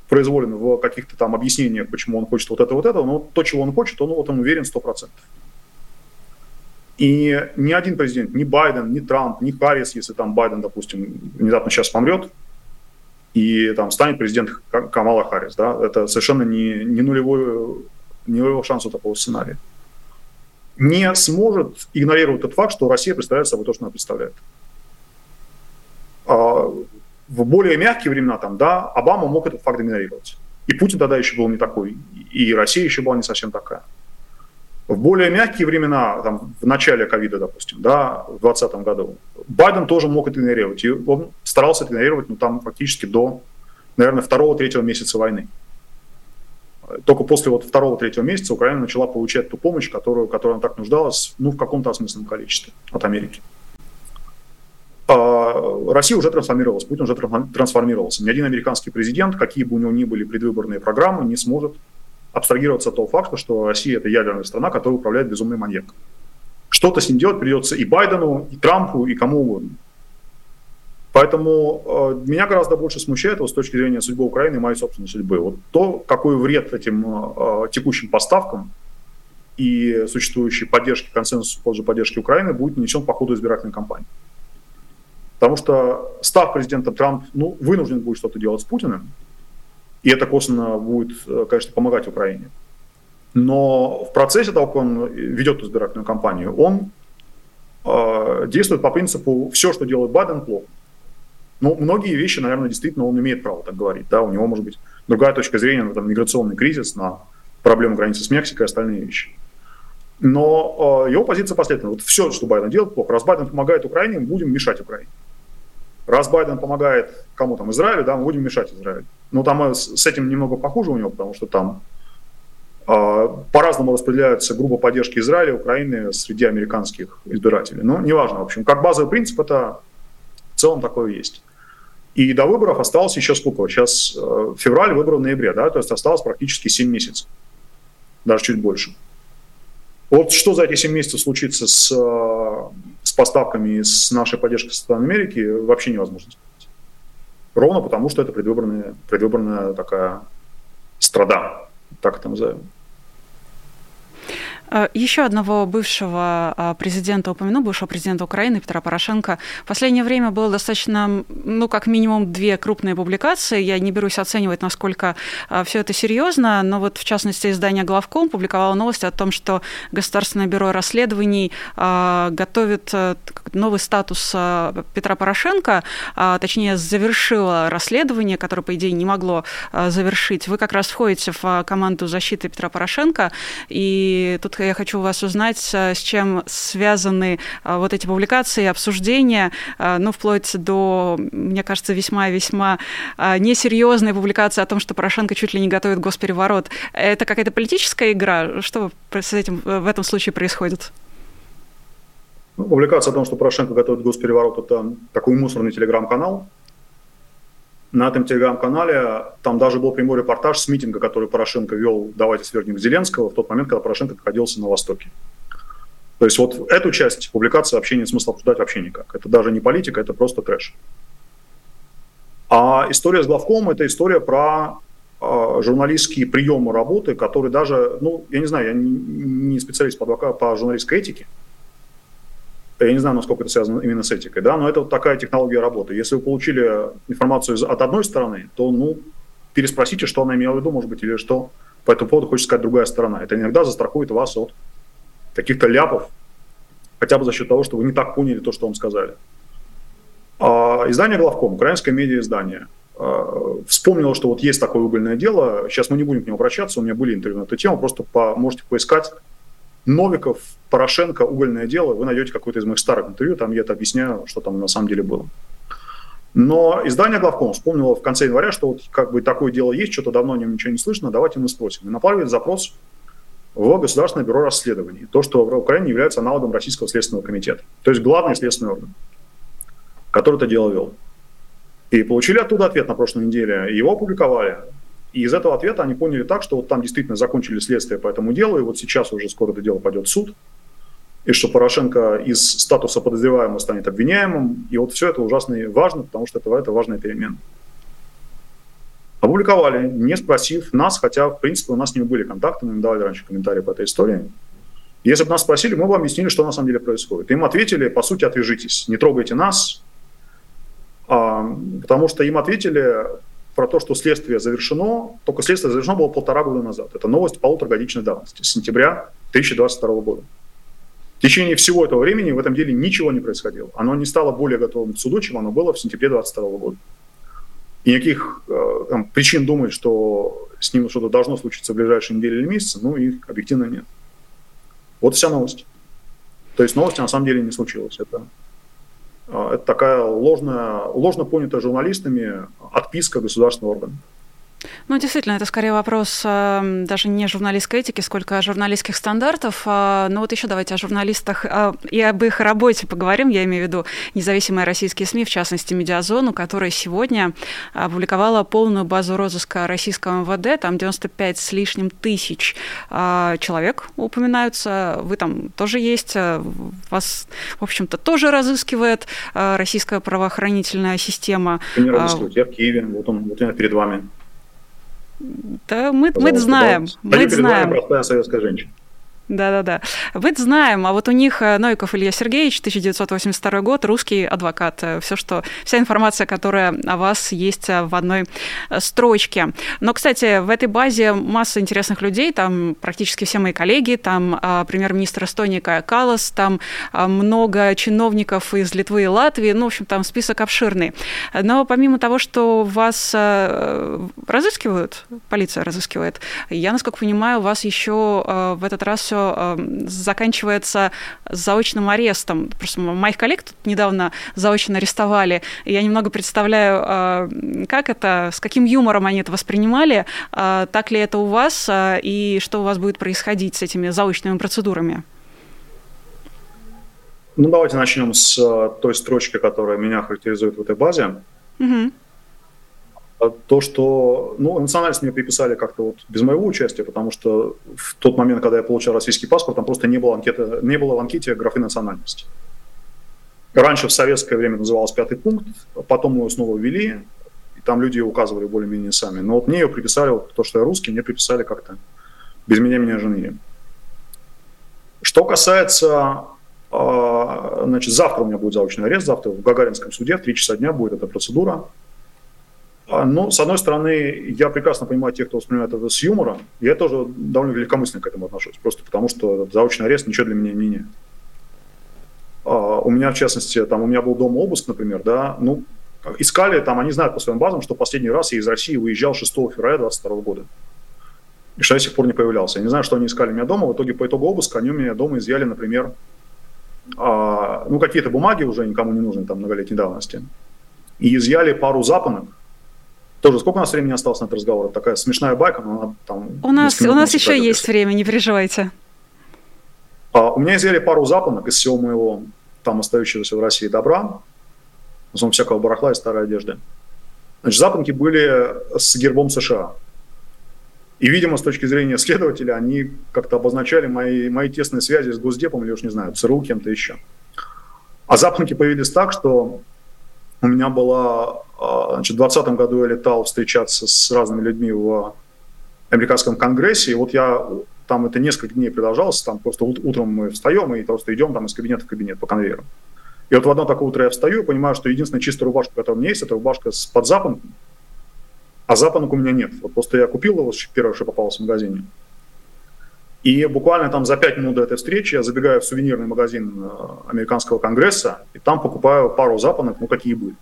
произволен в каких-то там объяснениях, почему он хочет вот это, вот это, но то, чего он хочет, он в этом уверен 100%. И ни один президент, ни Байден, ни Трамп, ни Харрис, если там Байден, допустим, внезапно сейчас помрет, и там станет президент Камала Харрис, да, это совершенно не, не нулевой, не нулевой шанс у такого сценария не сможет игнорировать тот факт, что Россия представляет собой то, что она представляет. А, в более мягкие времена, там, да, Обама мог этот факт игнорировать. И Путин тогда еще был не такой, и Россия еще была не совсем такая. В более мягкие времена, там, в начале ковида, допустим, да, в 2020 году, Байден тоже мог это игнорировать. И он старался это игнорировать, ну, там, фактически до, наверное, второго-третьего месяца войны только после вот второго-третьего месяца Украина начала получать ту помощь, которую, которую она так нуждалась, ну, в каком-то осмысленном количестве от Америки. А Россия уже трансформировалась, Путин уже трансформировался. Ни один американский президент, какие бы у него ни были предвыборные программы, не сможет абстрагироваться от того факта, что Россия – это ядерная страна, которая управляет безумный маньяк. Что-то с ним делать придется и Байдену, и Трампу, и кому угодно. Поэтому э, меня гораздо больше смущает вот, с точки зрения судьбы Украины и моей собственной судьбы. Вот то, какой вред этим э, текущим поставкам и существующей поддержки, консенсусу в пользу поддержки Украины будет нанесен по ходу избирательной кампании. Потому что, став президентом, Трамп ну, вынужден будет что-то делать с Путиным, и это косвенно будет, э, конечно, помогать Украине. Но в процессе того, как он ведет избирательную кампанию, он э, действует по принципу «все, что делает Байден, плохо». Ну, многие вещи, наверное, действительно он имеет право так говорить. Да? У него может быть другая точка зрения на там, миграционный кризис, на проблему границы с Мексикой и остальные вещи. Но э, его позиция последовательна. Вот все, что Байден делает, плохо. Раз Байден помогает Украине, мы будем мешать Украине. Раз Байден помогает кому там, Израилю, да, мы будем мешать Израилю. Но там э, с этим немного похуже у него, потому что там э, по-разному распределяются группа поддержки Израиля, Украины среди американских избирателей. Но неважно, в общем, как базовый принцип это в целом такое есть. И до выборов осталось еще сколько? Сейчас э, февраль, выборы в ноябре, да, то есть осталось практически 7 месяцев, даже чуть больше. Вот что за эти 7 месяцев случится с, э, с поставками, с нашей поддержкой со стороны Америки, вообще невозможно сказать. Ровно потому, что это предвыборная, предвыборная такая страда, так это назовем. Э, Еще одного бывшего а, президента упомяну, бывшего президента Украины Петра Порошенко. В последнее время было достаточно, ну, как минимум, две крупные публикации. Я не берусь оценивать, насколько а, все это серьезно, но вот, в частности, издание «Главком» публиковало новости о том, что Государственное бюро расследований а, готовит э, новый статус Петра Порошенко, точнее, завершило расследование, которое, по идее, не могло завершить. Вы как раз входите в команду защиты Петра Порошенко, и тут я хочу у вас узнать, с чем связаны а, вот эти публикации, обсуждения, а, ну, вплоть до, мне кажется, весьма-весьма несерьезной публикации о том, что Порошенко чуть ли не готовит госпереворот. Это какая-то политическая игра? Что с этим в этом случае происходит? Ну, публикация о том, что Порошенко готовит госпереворот, это такой мусорный телеграм-канал, на этом телеграм-канале там даже был прямой репортаж с митинга, который Порошенко вел «Давайте свергнем Зеленского» в тот момент, когда Порошенко находился на Востоке. То есть вот эту часть публикации вообще нет смысла обсуждать вообще никак. Это даже не политика, это просто трэш. А история с главком – это история про э, журналистские приемы работы, которые даже, ну, я не знаю, я не, не специалист по, по журналистской этике, я не знаю, насколько это связано именно с этикой, да, но это вот такая технология работы. Если вы получили информацию от одной стороны, то, ну, переспросите, что она имела в виду, может быть, или что по этому поводу хочет сказать другая сторона. Это иногда застрахует вас от каких-то ляпов, хотя бы за счет того, что вы не так поняли то, что вам сказали. А, издание «Главком», украинское медиа-издание, а, вспомнило, что вот есть такое угольное дело, сейчас мы не будем к нему обращаться, у меня были интервью на эту тему, просто по, можете поискать Новиков, Порошенко, угольное дело, вы найдете какое-то из моих старых интервью, там я это объясняю, что там на самом деле было. Но издание «Главком» вспомнило в конце января, что вот как бы такое дело есть, что-то давно о нем ничего не слышно, давайте мы спросим. И направили запрос в Государственное бюро расследований, то, что в Украине является аналогом Российского следственного комитета. То есть главный следственный орган, который это дело вел. И получили оттуда ответ на прошлой неделе, его опубликовали. И из этого ответа они поняли так, что вот там действительно закончили следствие по этому делу, и вот сейчас уже скоро это дело пойдет в суд, и что Порошенко из статуса подозреваемого станет обвиняемым. И вот все это ужасно важно, потому что это, это важная перемена. Опубликовали, не спросив нас, хотя, в принципе, у нас с ними были контакты, мы им давали раньше комментарии по этой истории. Если бы нас спросили, мы бы объяснили, что на самом деле происходит. Им ответили, по сути, отвяжитесь, не трогайте нас, а, потому что им ответили, про то, что следствие завершено, только следствие завершено было полтора года назад. Это новость полуторагодичной давности, с сентября 2022 года. В течение всего этого времени в этом деле ничего не происходило. Оно не стало более готовым к суду, чем оно было в сентябре 2022 года. И никаких э, там, причин думать, что с ним что-то должно случиться в ближайшие недели или месяцы, ну, их объективно нет. Вот вся новость. То есть новости на самом деле не случилось. Это это такая ложная, ложно понятая журналистами отписка государственного органа. Ну, действительно, это скорее вопрос э, даже не журналистской этики, сколько журналистских стандартов. Э, но вот еще давайте о журналистах э, и об их работе поговорим. Я имею в виду независимые российские СМИ, в частности, Медиазону, которая сегодня опубликовала полную базу розыска российского МВД. Там 95 с лишним тысяч э, человек упоминаются. Вы там тоже есть. Э, вас, в общем-то, тоже разыскивает э, российская правоохранительная система. Не разыскивают. Я в Киеве. Вот он, вот я перед вами. Да, мы, мы знаем. Мы знаем. Простая советская женщина. Да-да-да. Мы это знаем, а вот у них э, Новиков Илья Сергеевич, 1982 год, русский адвокат. Э, Все, что, вся информация, которая о вас есть э, в одной строчке. Но, кстати, в этой базе масса интересных людей, там практически все мои коллеги, там премьер-министр Эстонии Кая Калас, там много чиновников из Литвы и Латвии, ну, в общем, там список обширный. Но помимо того, что вас разыскивают, полиция разыскивает, я, насколько понимаю, вас еще в этот раз все все эм, заканчивается заочным арестом. Просто моих коллег тут недавно заочно арестовали, и я немного представляю, э, как это, с каким юмором они это воспринимали, э, так ли это у вас, э, и что у вас будет происходить с этими заочными процедурами? Ну, давайте начнем с той строчки, которая меня характеризует в этой базе. Угу. А то, что, ну, национальность мне приписали как-то вот без моего участия, потому что в тот момент, когда я получал российский паспорт, там просто не было, анкеты, не было в анкете графы национальности. Раньше в советское время называлось пятый пункт, потом его снова ввели, и там люди указывали более-менее сами. Но вот мне ее приписали, вот то, что я русский, мне приписали как-то без меня меня женили. Что касается а, Значит, завтра у меня будет заочный арест, завтра в Гагаринском суде в 3 часа дня будет эта процедура. А, ну, с одной стороны, я прекрасно понимаю тех, кто воспринимает это с юмором. Я тоже довольно легкомысленно к этому отношусь, просто потому что заочный арест ничего для меня не меняет. А, у меня, в частности, там, у меня был дома обыск, например, да, ну, искали, там, они знают по своим базам, что последний раз я из России выезжал 6 февраля 2022 года. И что я до сих пор не появлялся. Я не знаю, что они искали меня дома. В итоге по итогу обыска они у меня дома изъяли, например, а, ну, какие-то бумаги уже никому не нужны, там, многолетней давности. И изъяли пару запонок, тоже сколько у нас времени осталось на этот разговор? Это такая смешная байка, но она там... У нас, у нас еще есть время, не переживайте. А, у меня изъяли пару запонок из всего моего там остающегося в России добра, в основном всякого барахла и старой одежды. Значит, запонки были с гербом США. И, видимо, с точки зрения следователя, они как-то обозначали мои, мои тесные связи с Госдепом или уж не знаю, ЦРУ, кем-то еще. А запонки появились так, что у меня была значит, в 2020 году я летал встречаться с разными людьми в американском конгрессе, и вот я там это несколько дней продолжалось, там просто утром мы встаем и просто идем там из кабинета в кабинет по конвейеру. И вот в одно такое утро я встаю и понимаю, что единственная чистая рубашка, которая у меня есть, это рубашка с под запонком, а запонок у меня нет. Вот просто я купил его, первое, что попалось в магазине. И буквально там за пять минут до этой встречи я забегаю в сувенирный магазин э, американского конгресса, и там покупаю пару запонок, ну какие были.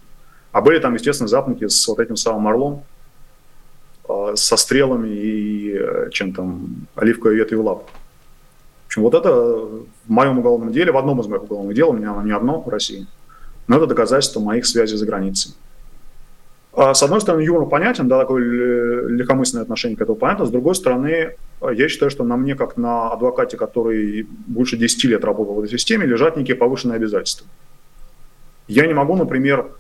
А были там, естественно, запонки с вот этим самым орлом, э, со стрелами и э, чем там, оливковой ветвью лап. В общем, вот это в моем уголовном деле, в одном из моих уголовных дел, у меня не одно в России, но это доказательство моих связей за границей. А, с одной стороны, юмор понятен, да, такое легкомысленное отношение к этому понятно. С другой стороны, я считаю, что на мне, как на адвокате, который больше 10 лет работал в этой системе, лежат некие повышенные обязательства. Я не могу, например, а,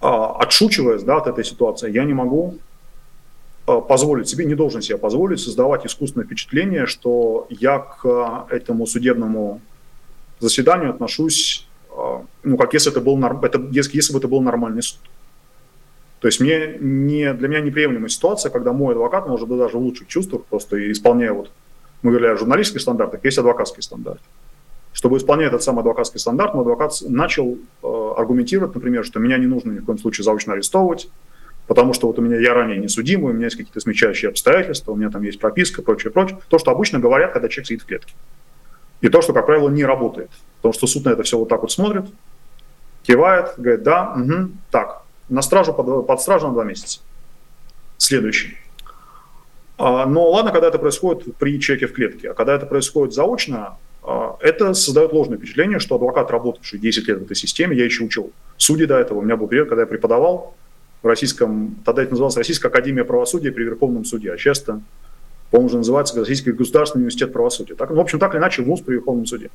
отшучиваясь да, от этой ситуации, я не могу а, позволить себе, не должен себе позволить создавать искусственное впечатление, что я к этому судебному заседанию отношусь, а, ну, как если это был, это, если, если бы это был нормальный суд. То есть мне не, для меня неприемлемая ситуация, когда мой адвокат, может быть, даже в лучших чувствах, просто исполняя, вот, мы говорили о журналистских стандартах, есть адвокатский стандарт. Чтобы исполнять этот самый адвокатский стандарт, мой адвокат начал э, аргументировать, например, что меня не нужно ни в коем случае заочно арестовывать, потому что вот у меня я ранее не судимый, у меня есть какие-то смягчающие обстоятельства, у меня там есть прописка, прочее, прочее. То, что обычно говорят, когда человек сидит в клетке. И то, что, как правило, не работает. Потому что суд на это все вот так вот смотрит, кивает, говорит, да, угу, так, на стражу под, под стражу на два месяца. Следующий. А, но ладно, когда это происходит при чеке в клетке, а когда это происходит заочно, это создает ложное впечатление, что адвокат, работавший 10 лет в этой системе, я еще учил судьи до этого. У меня был период, когда я преподавал, в российском, тогда это называлось Российская Академия Правосудия при Верховном Суде, а часто, по-моему, уже называется Российский государственный университет правосудия. Так, ну, в общем, так или иначе, ВУЗ при Верховном Суде.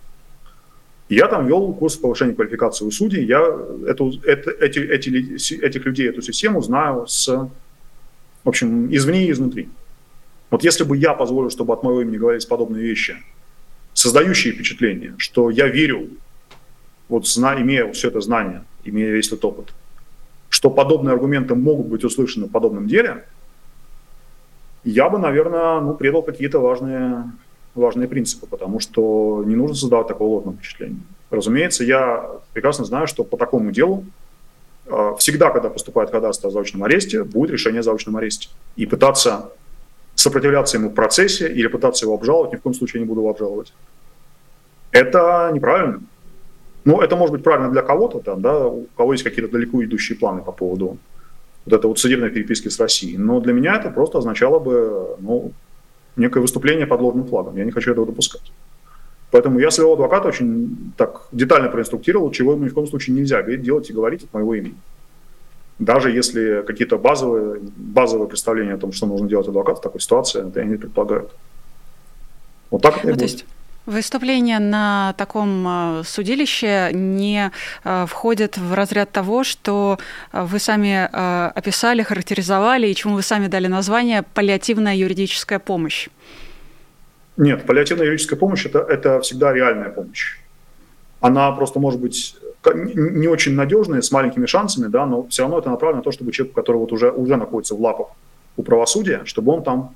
Я там вел курс повышения квалификации у судей. Я эту, это, эти, эти, этих людей, эту систему знаю с, в общем, извне и изнутри. Вот если бы я позволил, чтобы от моего имени говорились подобные вещи, создающие впечатление, что я верю, вот зна, имея все это знание, имея весь этот опыт, что подобные аргументы могут быть услышаны в подобном деле, я бы, наверное, ну, предал какие-то важные важные принципы, потому что не нужно создавать такого ложного впечатления. Разумеется, я прекрасно знаю, что по такому делу э, всегда, когда поступает ходатайство о заочном аресте, будет решение о заочном аресте. И пытаться сопротивляться ему в процессе или пытаться его обжаловать, ни в коем случае не буду его обжаловать. Это неправильно. Ну, это может быть правильно для кого-то, там, да, у кого есть какие-то далеко идущие планы по поводу вот этой вот судебной переписки с Россией. Но для меня это просто означало бы, ну, некое выступление под ложным флагом. Я не хочу этого допускать. Поэтому я своего адвоката очень так детально проинструктировал, чего ему ни в коем случае нельзя делать и говорить от моего имени. Даже если какие-то базовые, базовые представления о том, что нужно делать адвокат в такой ситуации, это они предполагают. Вот так это ну, и будет. Есть Выступление на таком э, судилище не э, входит в разряд того, что э, вы сами описали, характеризовали и чему вы сами дали название «паллиативная юридическая помощь». Нет, паллиативная юридическая помощь это, – это всегда реальная помощь. Она просто может быть не очень надежная, с маленькими шансами, да, но все равно это направлено на то, чтобы человек, который вот уже, уже находится в лапах у правосудия, чтобы он там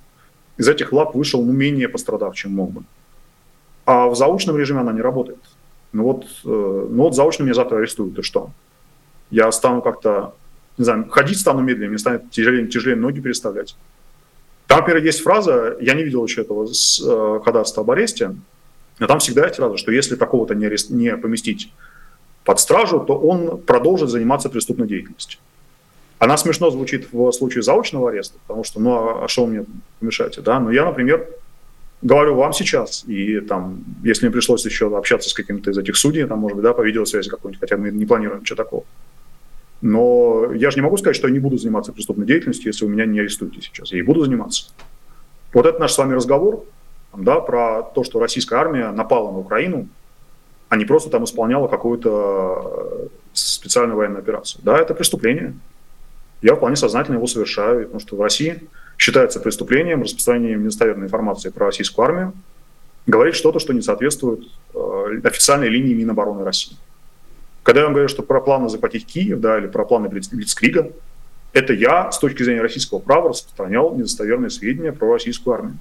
из этих лап вышел ну, менее пострадав, чем мог бы. А в заочном режиме она не работает. Ну вот, э, ну вот заочно меня завтра арестуют, и что? Я стану как-то, не знаю, ходить стану медленнее, мне станет тяжелее, тяжелее ноги переставлять. Там, например, есть фраза, я не видел еще этого с э, ходатайства об аресте, но там всегда есть фраза, что если такого-то не, арест, не поместить под стражу, то он продолжит заниматься преступной деятельностью. Она смешно звучит в случае заочного ареста, потому что, ну, а, что вы мне помешаете, да? Но я, например, говорю вам сейчас, и там, если мне пришлось еще общаться с каким-то из этих судей, там, может быть, да, по видеосвязи какой-нибудь, хотя мы не планируем ничего такого. Но я же не могу сказать, что я не буду заниматься преступной деятельностью, если вы меня не арестуете сейчас. Я и буду заниматься. Вот это наш с вами разговор да, про то, что российская армия напала на Украину, а не просто там исполняла какую-то э, специальную военную операцию. Да, это преступление. Я вполне сознательно его совершаю, потому что в России считается преступлением распространением недостоверной информации про российскую армию, говорить что-то, что не соответствует э, официальной линии Минобороны России. Когда я вам говорю, что про планы захватить Киев, да, или про планы Блицкрига, это я с точки зрения российского права распространял недостоверные сведения про российскую армию.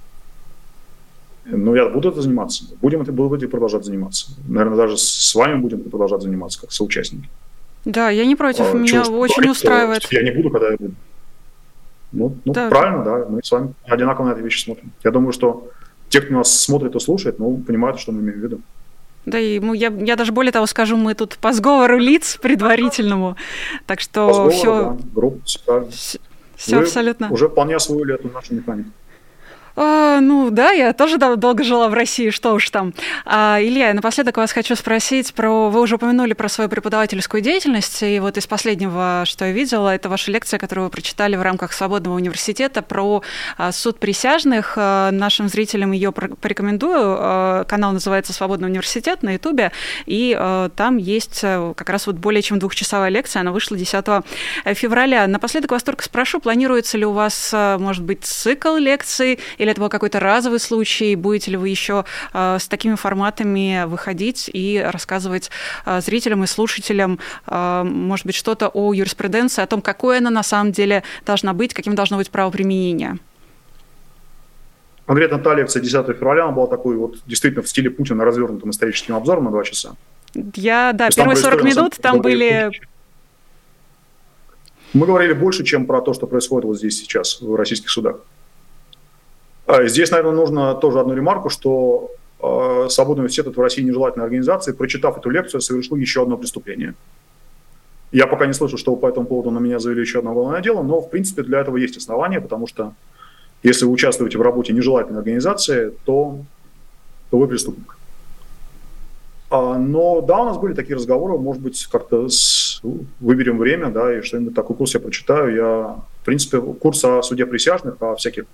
Но я буду это заниматься. Будем это будем продолжать заниматься. Наверное, даже с вами будем продолжать заниматься как соучастники. Да, я не против. А, Меня очень говорить, устраивает. Я не буду, когда я буду. Ну, ну да. правильно, да, мы с вами одинаково на эти вещи смотрим. Я думаю, что те, кто нас смотрит и слушает, ну, понимают, что мы имеем в виду. Да, и мы, я, я даже более того скажу, мы тут по сговору лиц предварительному, так что все... Да, группа, все, все абсолютно. уже вполне освоили эту нашу механику. А, ну да, я тоже долго жила в России, что уж там. А, Илья, напоследок вас хочу спросить про... Вы уже упомянули про свою преподавательскую деятельность, и вот из последнего, что я видела, это ваша лекция, которую вы прочитали в рамках Свободного университета про а, суд присяжных. А, нашим зрителям ее порекомендую. Канал называется «Свободный университет» на Ютубе, и там есть а, как раз вот более чем двухчасовая лекция, она вышла 10 февраля. Напоследок вас только спрошу, планируется ли у вас, может быть, цикл лекций или или это был какой-то разовый случай? Будете ли вы еще э, с такими форматами выходить и рассказывать э, зрителям и слушателям, э, может быть, что-то о юриспруденции, о том, какой она на самом деле должна быть, каким должно быть правоприменение? Конкретно та лекция 10 февраля, она была такой вот действительно в стиле Путина развернутым историческим обзором на два часа. Я, да, первые 40 минут там были... Мы говорили больше, чем про то, что происходит вот здесь сейчас в российских судах. А, здесь, наверное, нужно тоже одну ремарку, что э, Свободный университет – это в России нежелательная организация. Прочитав эту лекцию, совершил еще одно преступление. Я пока не слышу, что по этому поводу на меня завели еще одно уголовное дело, но, в принципе, для этого есть основания, потому что если вы участвуете в работе нежелательной организации, то, то вы преступник. А, но да, у нас были такие разговоры, может быть, как-то с... выберем время, да, и что-нибудь такой курс я прочитаю. Я, в принципе, курс о суде присяжных, о всяких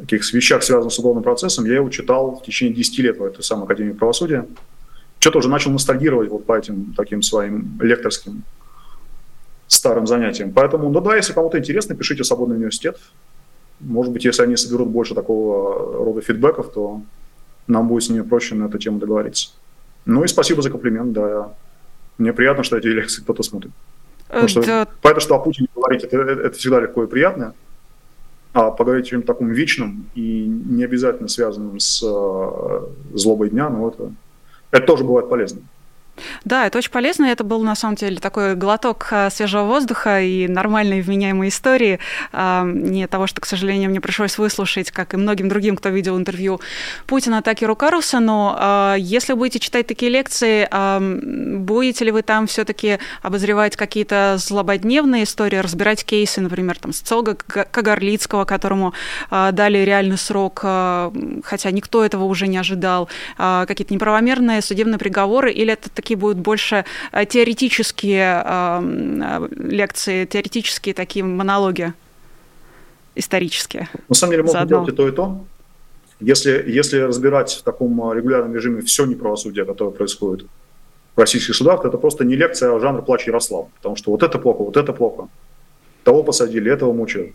таких вещах, связанных с уголовным процессом, я его читал в течение 10 лет в этой самой Академии правосудия. Что-то уже начал ностальгировать вот по этим таким своим лекторским старым занятиям. Поэтому, ну да, если кому-то интересно, пишите в Свободный университет. Может быть, если они соберут больше такого рода фидбэков, то нам будет с ними проще на эту тему договориться. Ну и спасибо за комплимент, да. Мне приятно, что эти лекции кто-то смотрит. Потому э, что, да. Понятно, что о Путине говорить, это, это всегда легко и приятно. А поговорить о чем-то таком вечном и не обязательно связанном с э, злобой дня, ну это, это тоже бывает полезно. Да, это очень полезно. Это был, на самом деле, такой глоток а, свежего воздуха и нормальной вменяемой истории. А, не того, что, к сожалению, мне пришлось выслушать, как и многим другим, кто видел интервью Путина, так и Рукаруса. Но а, если будете читать такие лекции, будете ли вы там все-таки обозревать какие-то злободневные истории, разбирать кейсы, например, там, социолога Кагарлицкого, которому дали реальный срок, хотя никто этого уже не ожидал, какие-то неправомерные судебные приговоры, или это такие будут больше э, теоретические э, лекции, теоретические такие монологи исторические. На самом деле можно делать и то, и то. Если, если разбирать в таком э, регулярном режиме все неправосудие, которое происходит в российских судах, то это просто не лекция, а жанр плач Ярослав. Потому что вот это плохо, вот это плохо. Того посадили, этого мучают.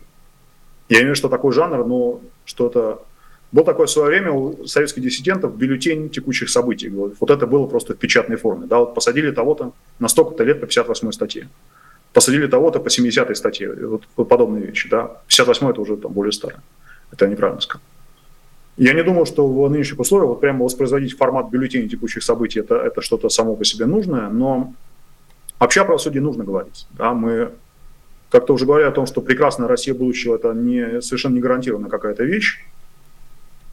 Я имею в виду, что такой жанр, но что это был такое в свое время у советских диссидентов бюллетень текущих событий. Вот это было просто в печатной форме. Да, вот посадили того-то на столько-то лет по 58 статье. Посадили того-то по 70 статье. Вот, подобные вещи. Да. 58 это уже там, более старое. Это я неправильно сказал. Я не думаю, что в нынешних условиях вот прямо воспроизводить формат бюллетеней текущих событий это, это что-то само по себе нужное, но вообще о правосудии нужно говорить. Да, мы как-то уже говорили о том, что прекрасная Россия будущего это не, совершенно не гарантированная какая-то вещь.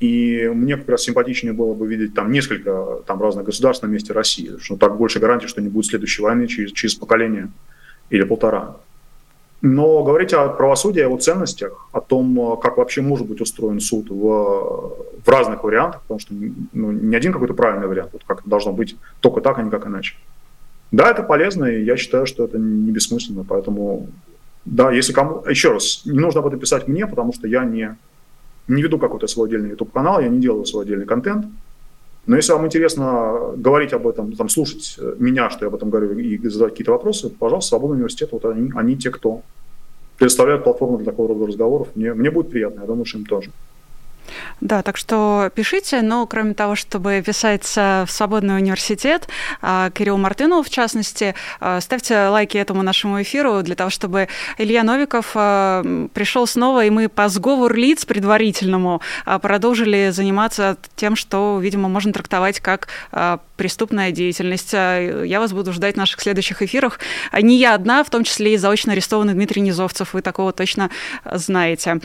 И мне как раз симпатичнее было бы видеть там несколько там, разных государств на месте России, что так больше гарантии, что не будет следующей войны через, через поколение или полтора. Но говорить о правосудии, о ценностях, о том, как вообще может быть устроен суд в, в разных вариантах, потому что ну, не один какой-то правильный вариант, вот как должно быть только так, а не как иначе. Да, это полезно, и я считаю, что это не бессмысленно, поэтому да, если кому... Еще раз, не нужно об этом писать мне, потому что я не не веду какой-то свой отдельный YouTube-канал, я не делаю свой отдельный контент. Но если вам интересно говорить об этом, там, слушать меня, что я об этом говорю, и задавать какие-то вопросы, пожалуйста, Свободный университет, вот они, они те, кто предоставляют платформу для такого рода разговоров. Мне, мне будет приятно, я думаю, что им тоже. Да, так что пишите, но кроме того, чтобы писать в свободный университет, а, Кирилл Мартынов, в частности, а, ставьте лайки этому нашему эфиру для того, чтобы Илья Новиков а, пришел снова, и мы по сговору лиц предварительному продолжили заниматься тем, что, видимо, можно трактовать как преступная деятельность. Я вас буду ждать в наших следующих эфирах. Не я одна, в том числе и заочно арестованный Дмитрий Низовцев. Вы такого точно знаете.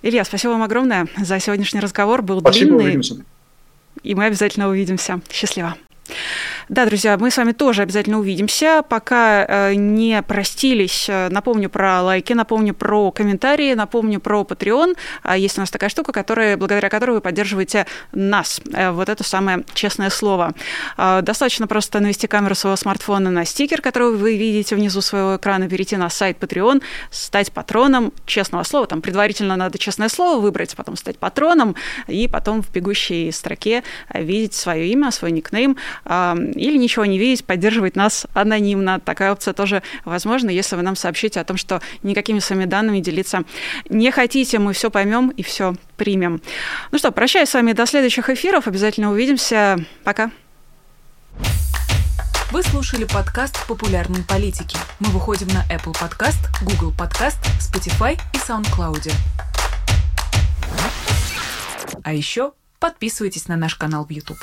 Илья, спасибо вам огромное за сегодняшний разговор. Был спасибо, длинный. Увидимся. И мы обязательно увидимся. Счастливо. Да, друзья, мы с вами тоже обязательно увидимся. Пока э, не простились, э, напомню про лайки, напомню про комментарии, напомню про Patreon. А есть у нас такая штука, которая, благодаря которой вы поддерживаете нас. Э, вот это самое честное слово. Достаточно просто навести камеру своего смартфона на стикер, который вы видите внизу своего экрана, перейти на сайт Patreon, стать патроном честного слова. Там предварительно надо честное слово выбрать, потом стать патроном, и потом в бегущей строке видеть свое имя, свой никнейм, или ничего не видеть, поддерживать нас анонимно. Такая опция тоже возможна, если вы нам сообщите о том, что никакими своими данными делиться не хотите, мы все поймем и все примем. Ну что, прощаюсь с вами до следующих эфиров. Обязательно увидимся. Пока. Вы слушали подкаст «Популярные политики». Мы выходим на Apple Podcast, Google Podcast, Spotify и SoundCloud. А еще подписывайтесь на наш канал в YouTube.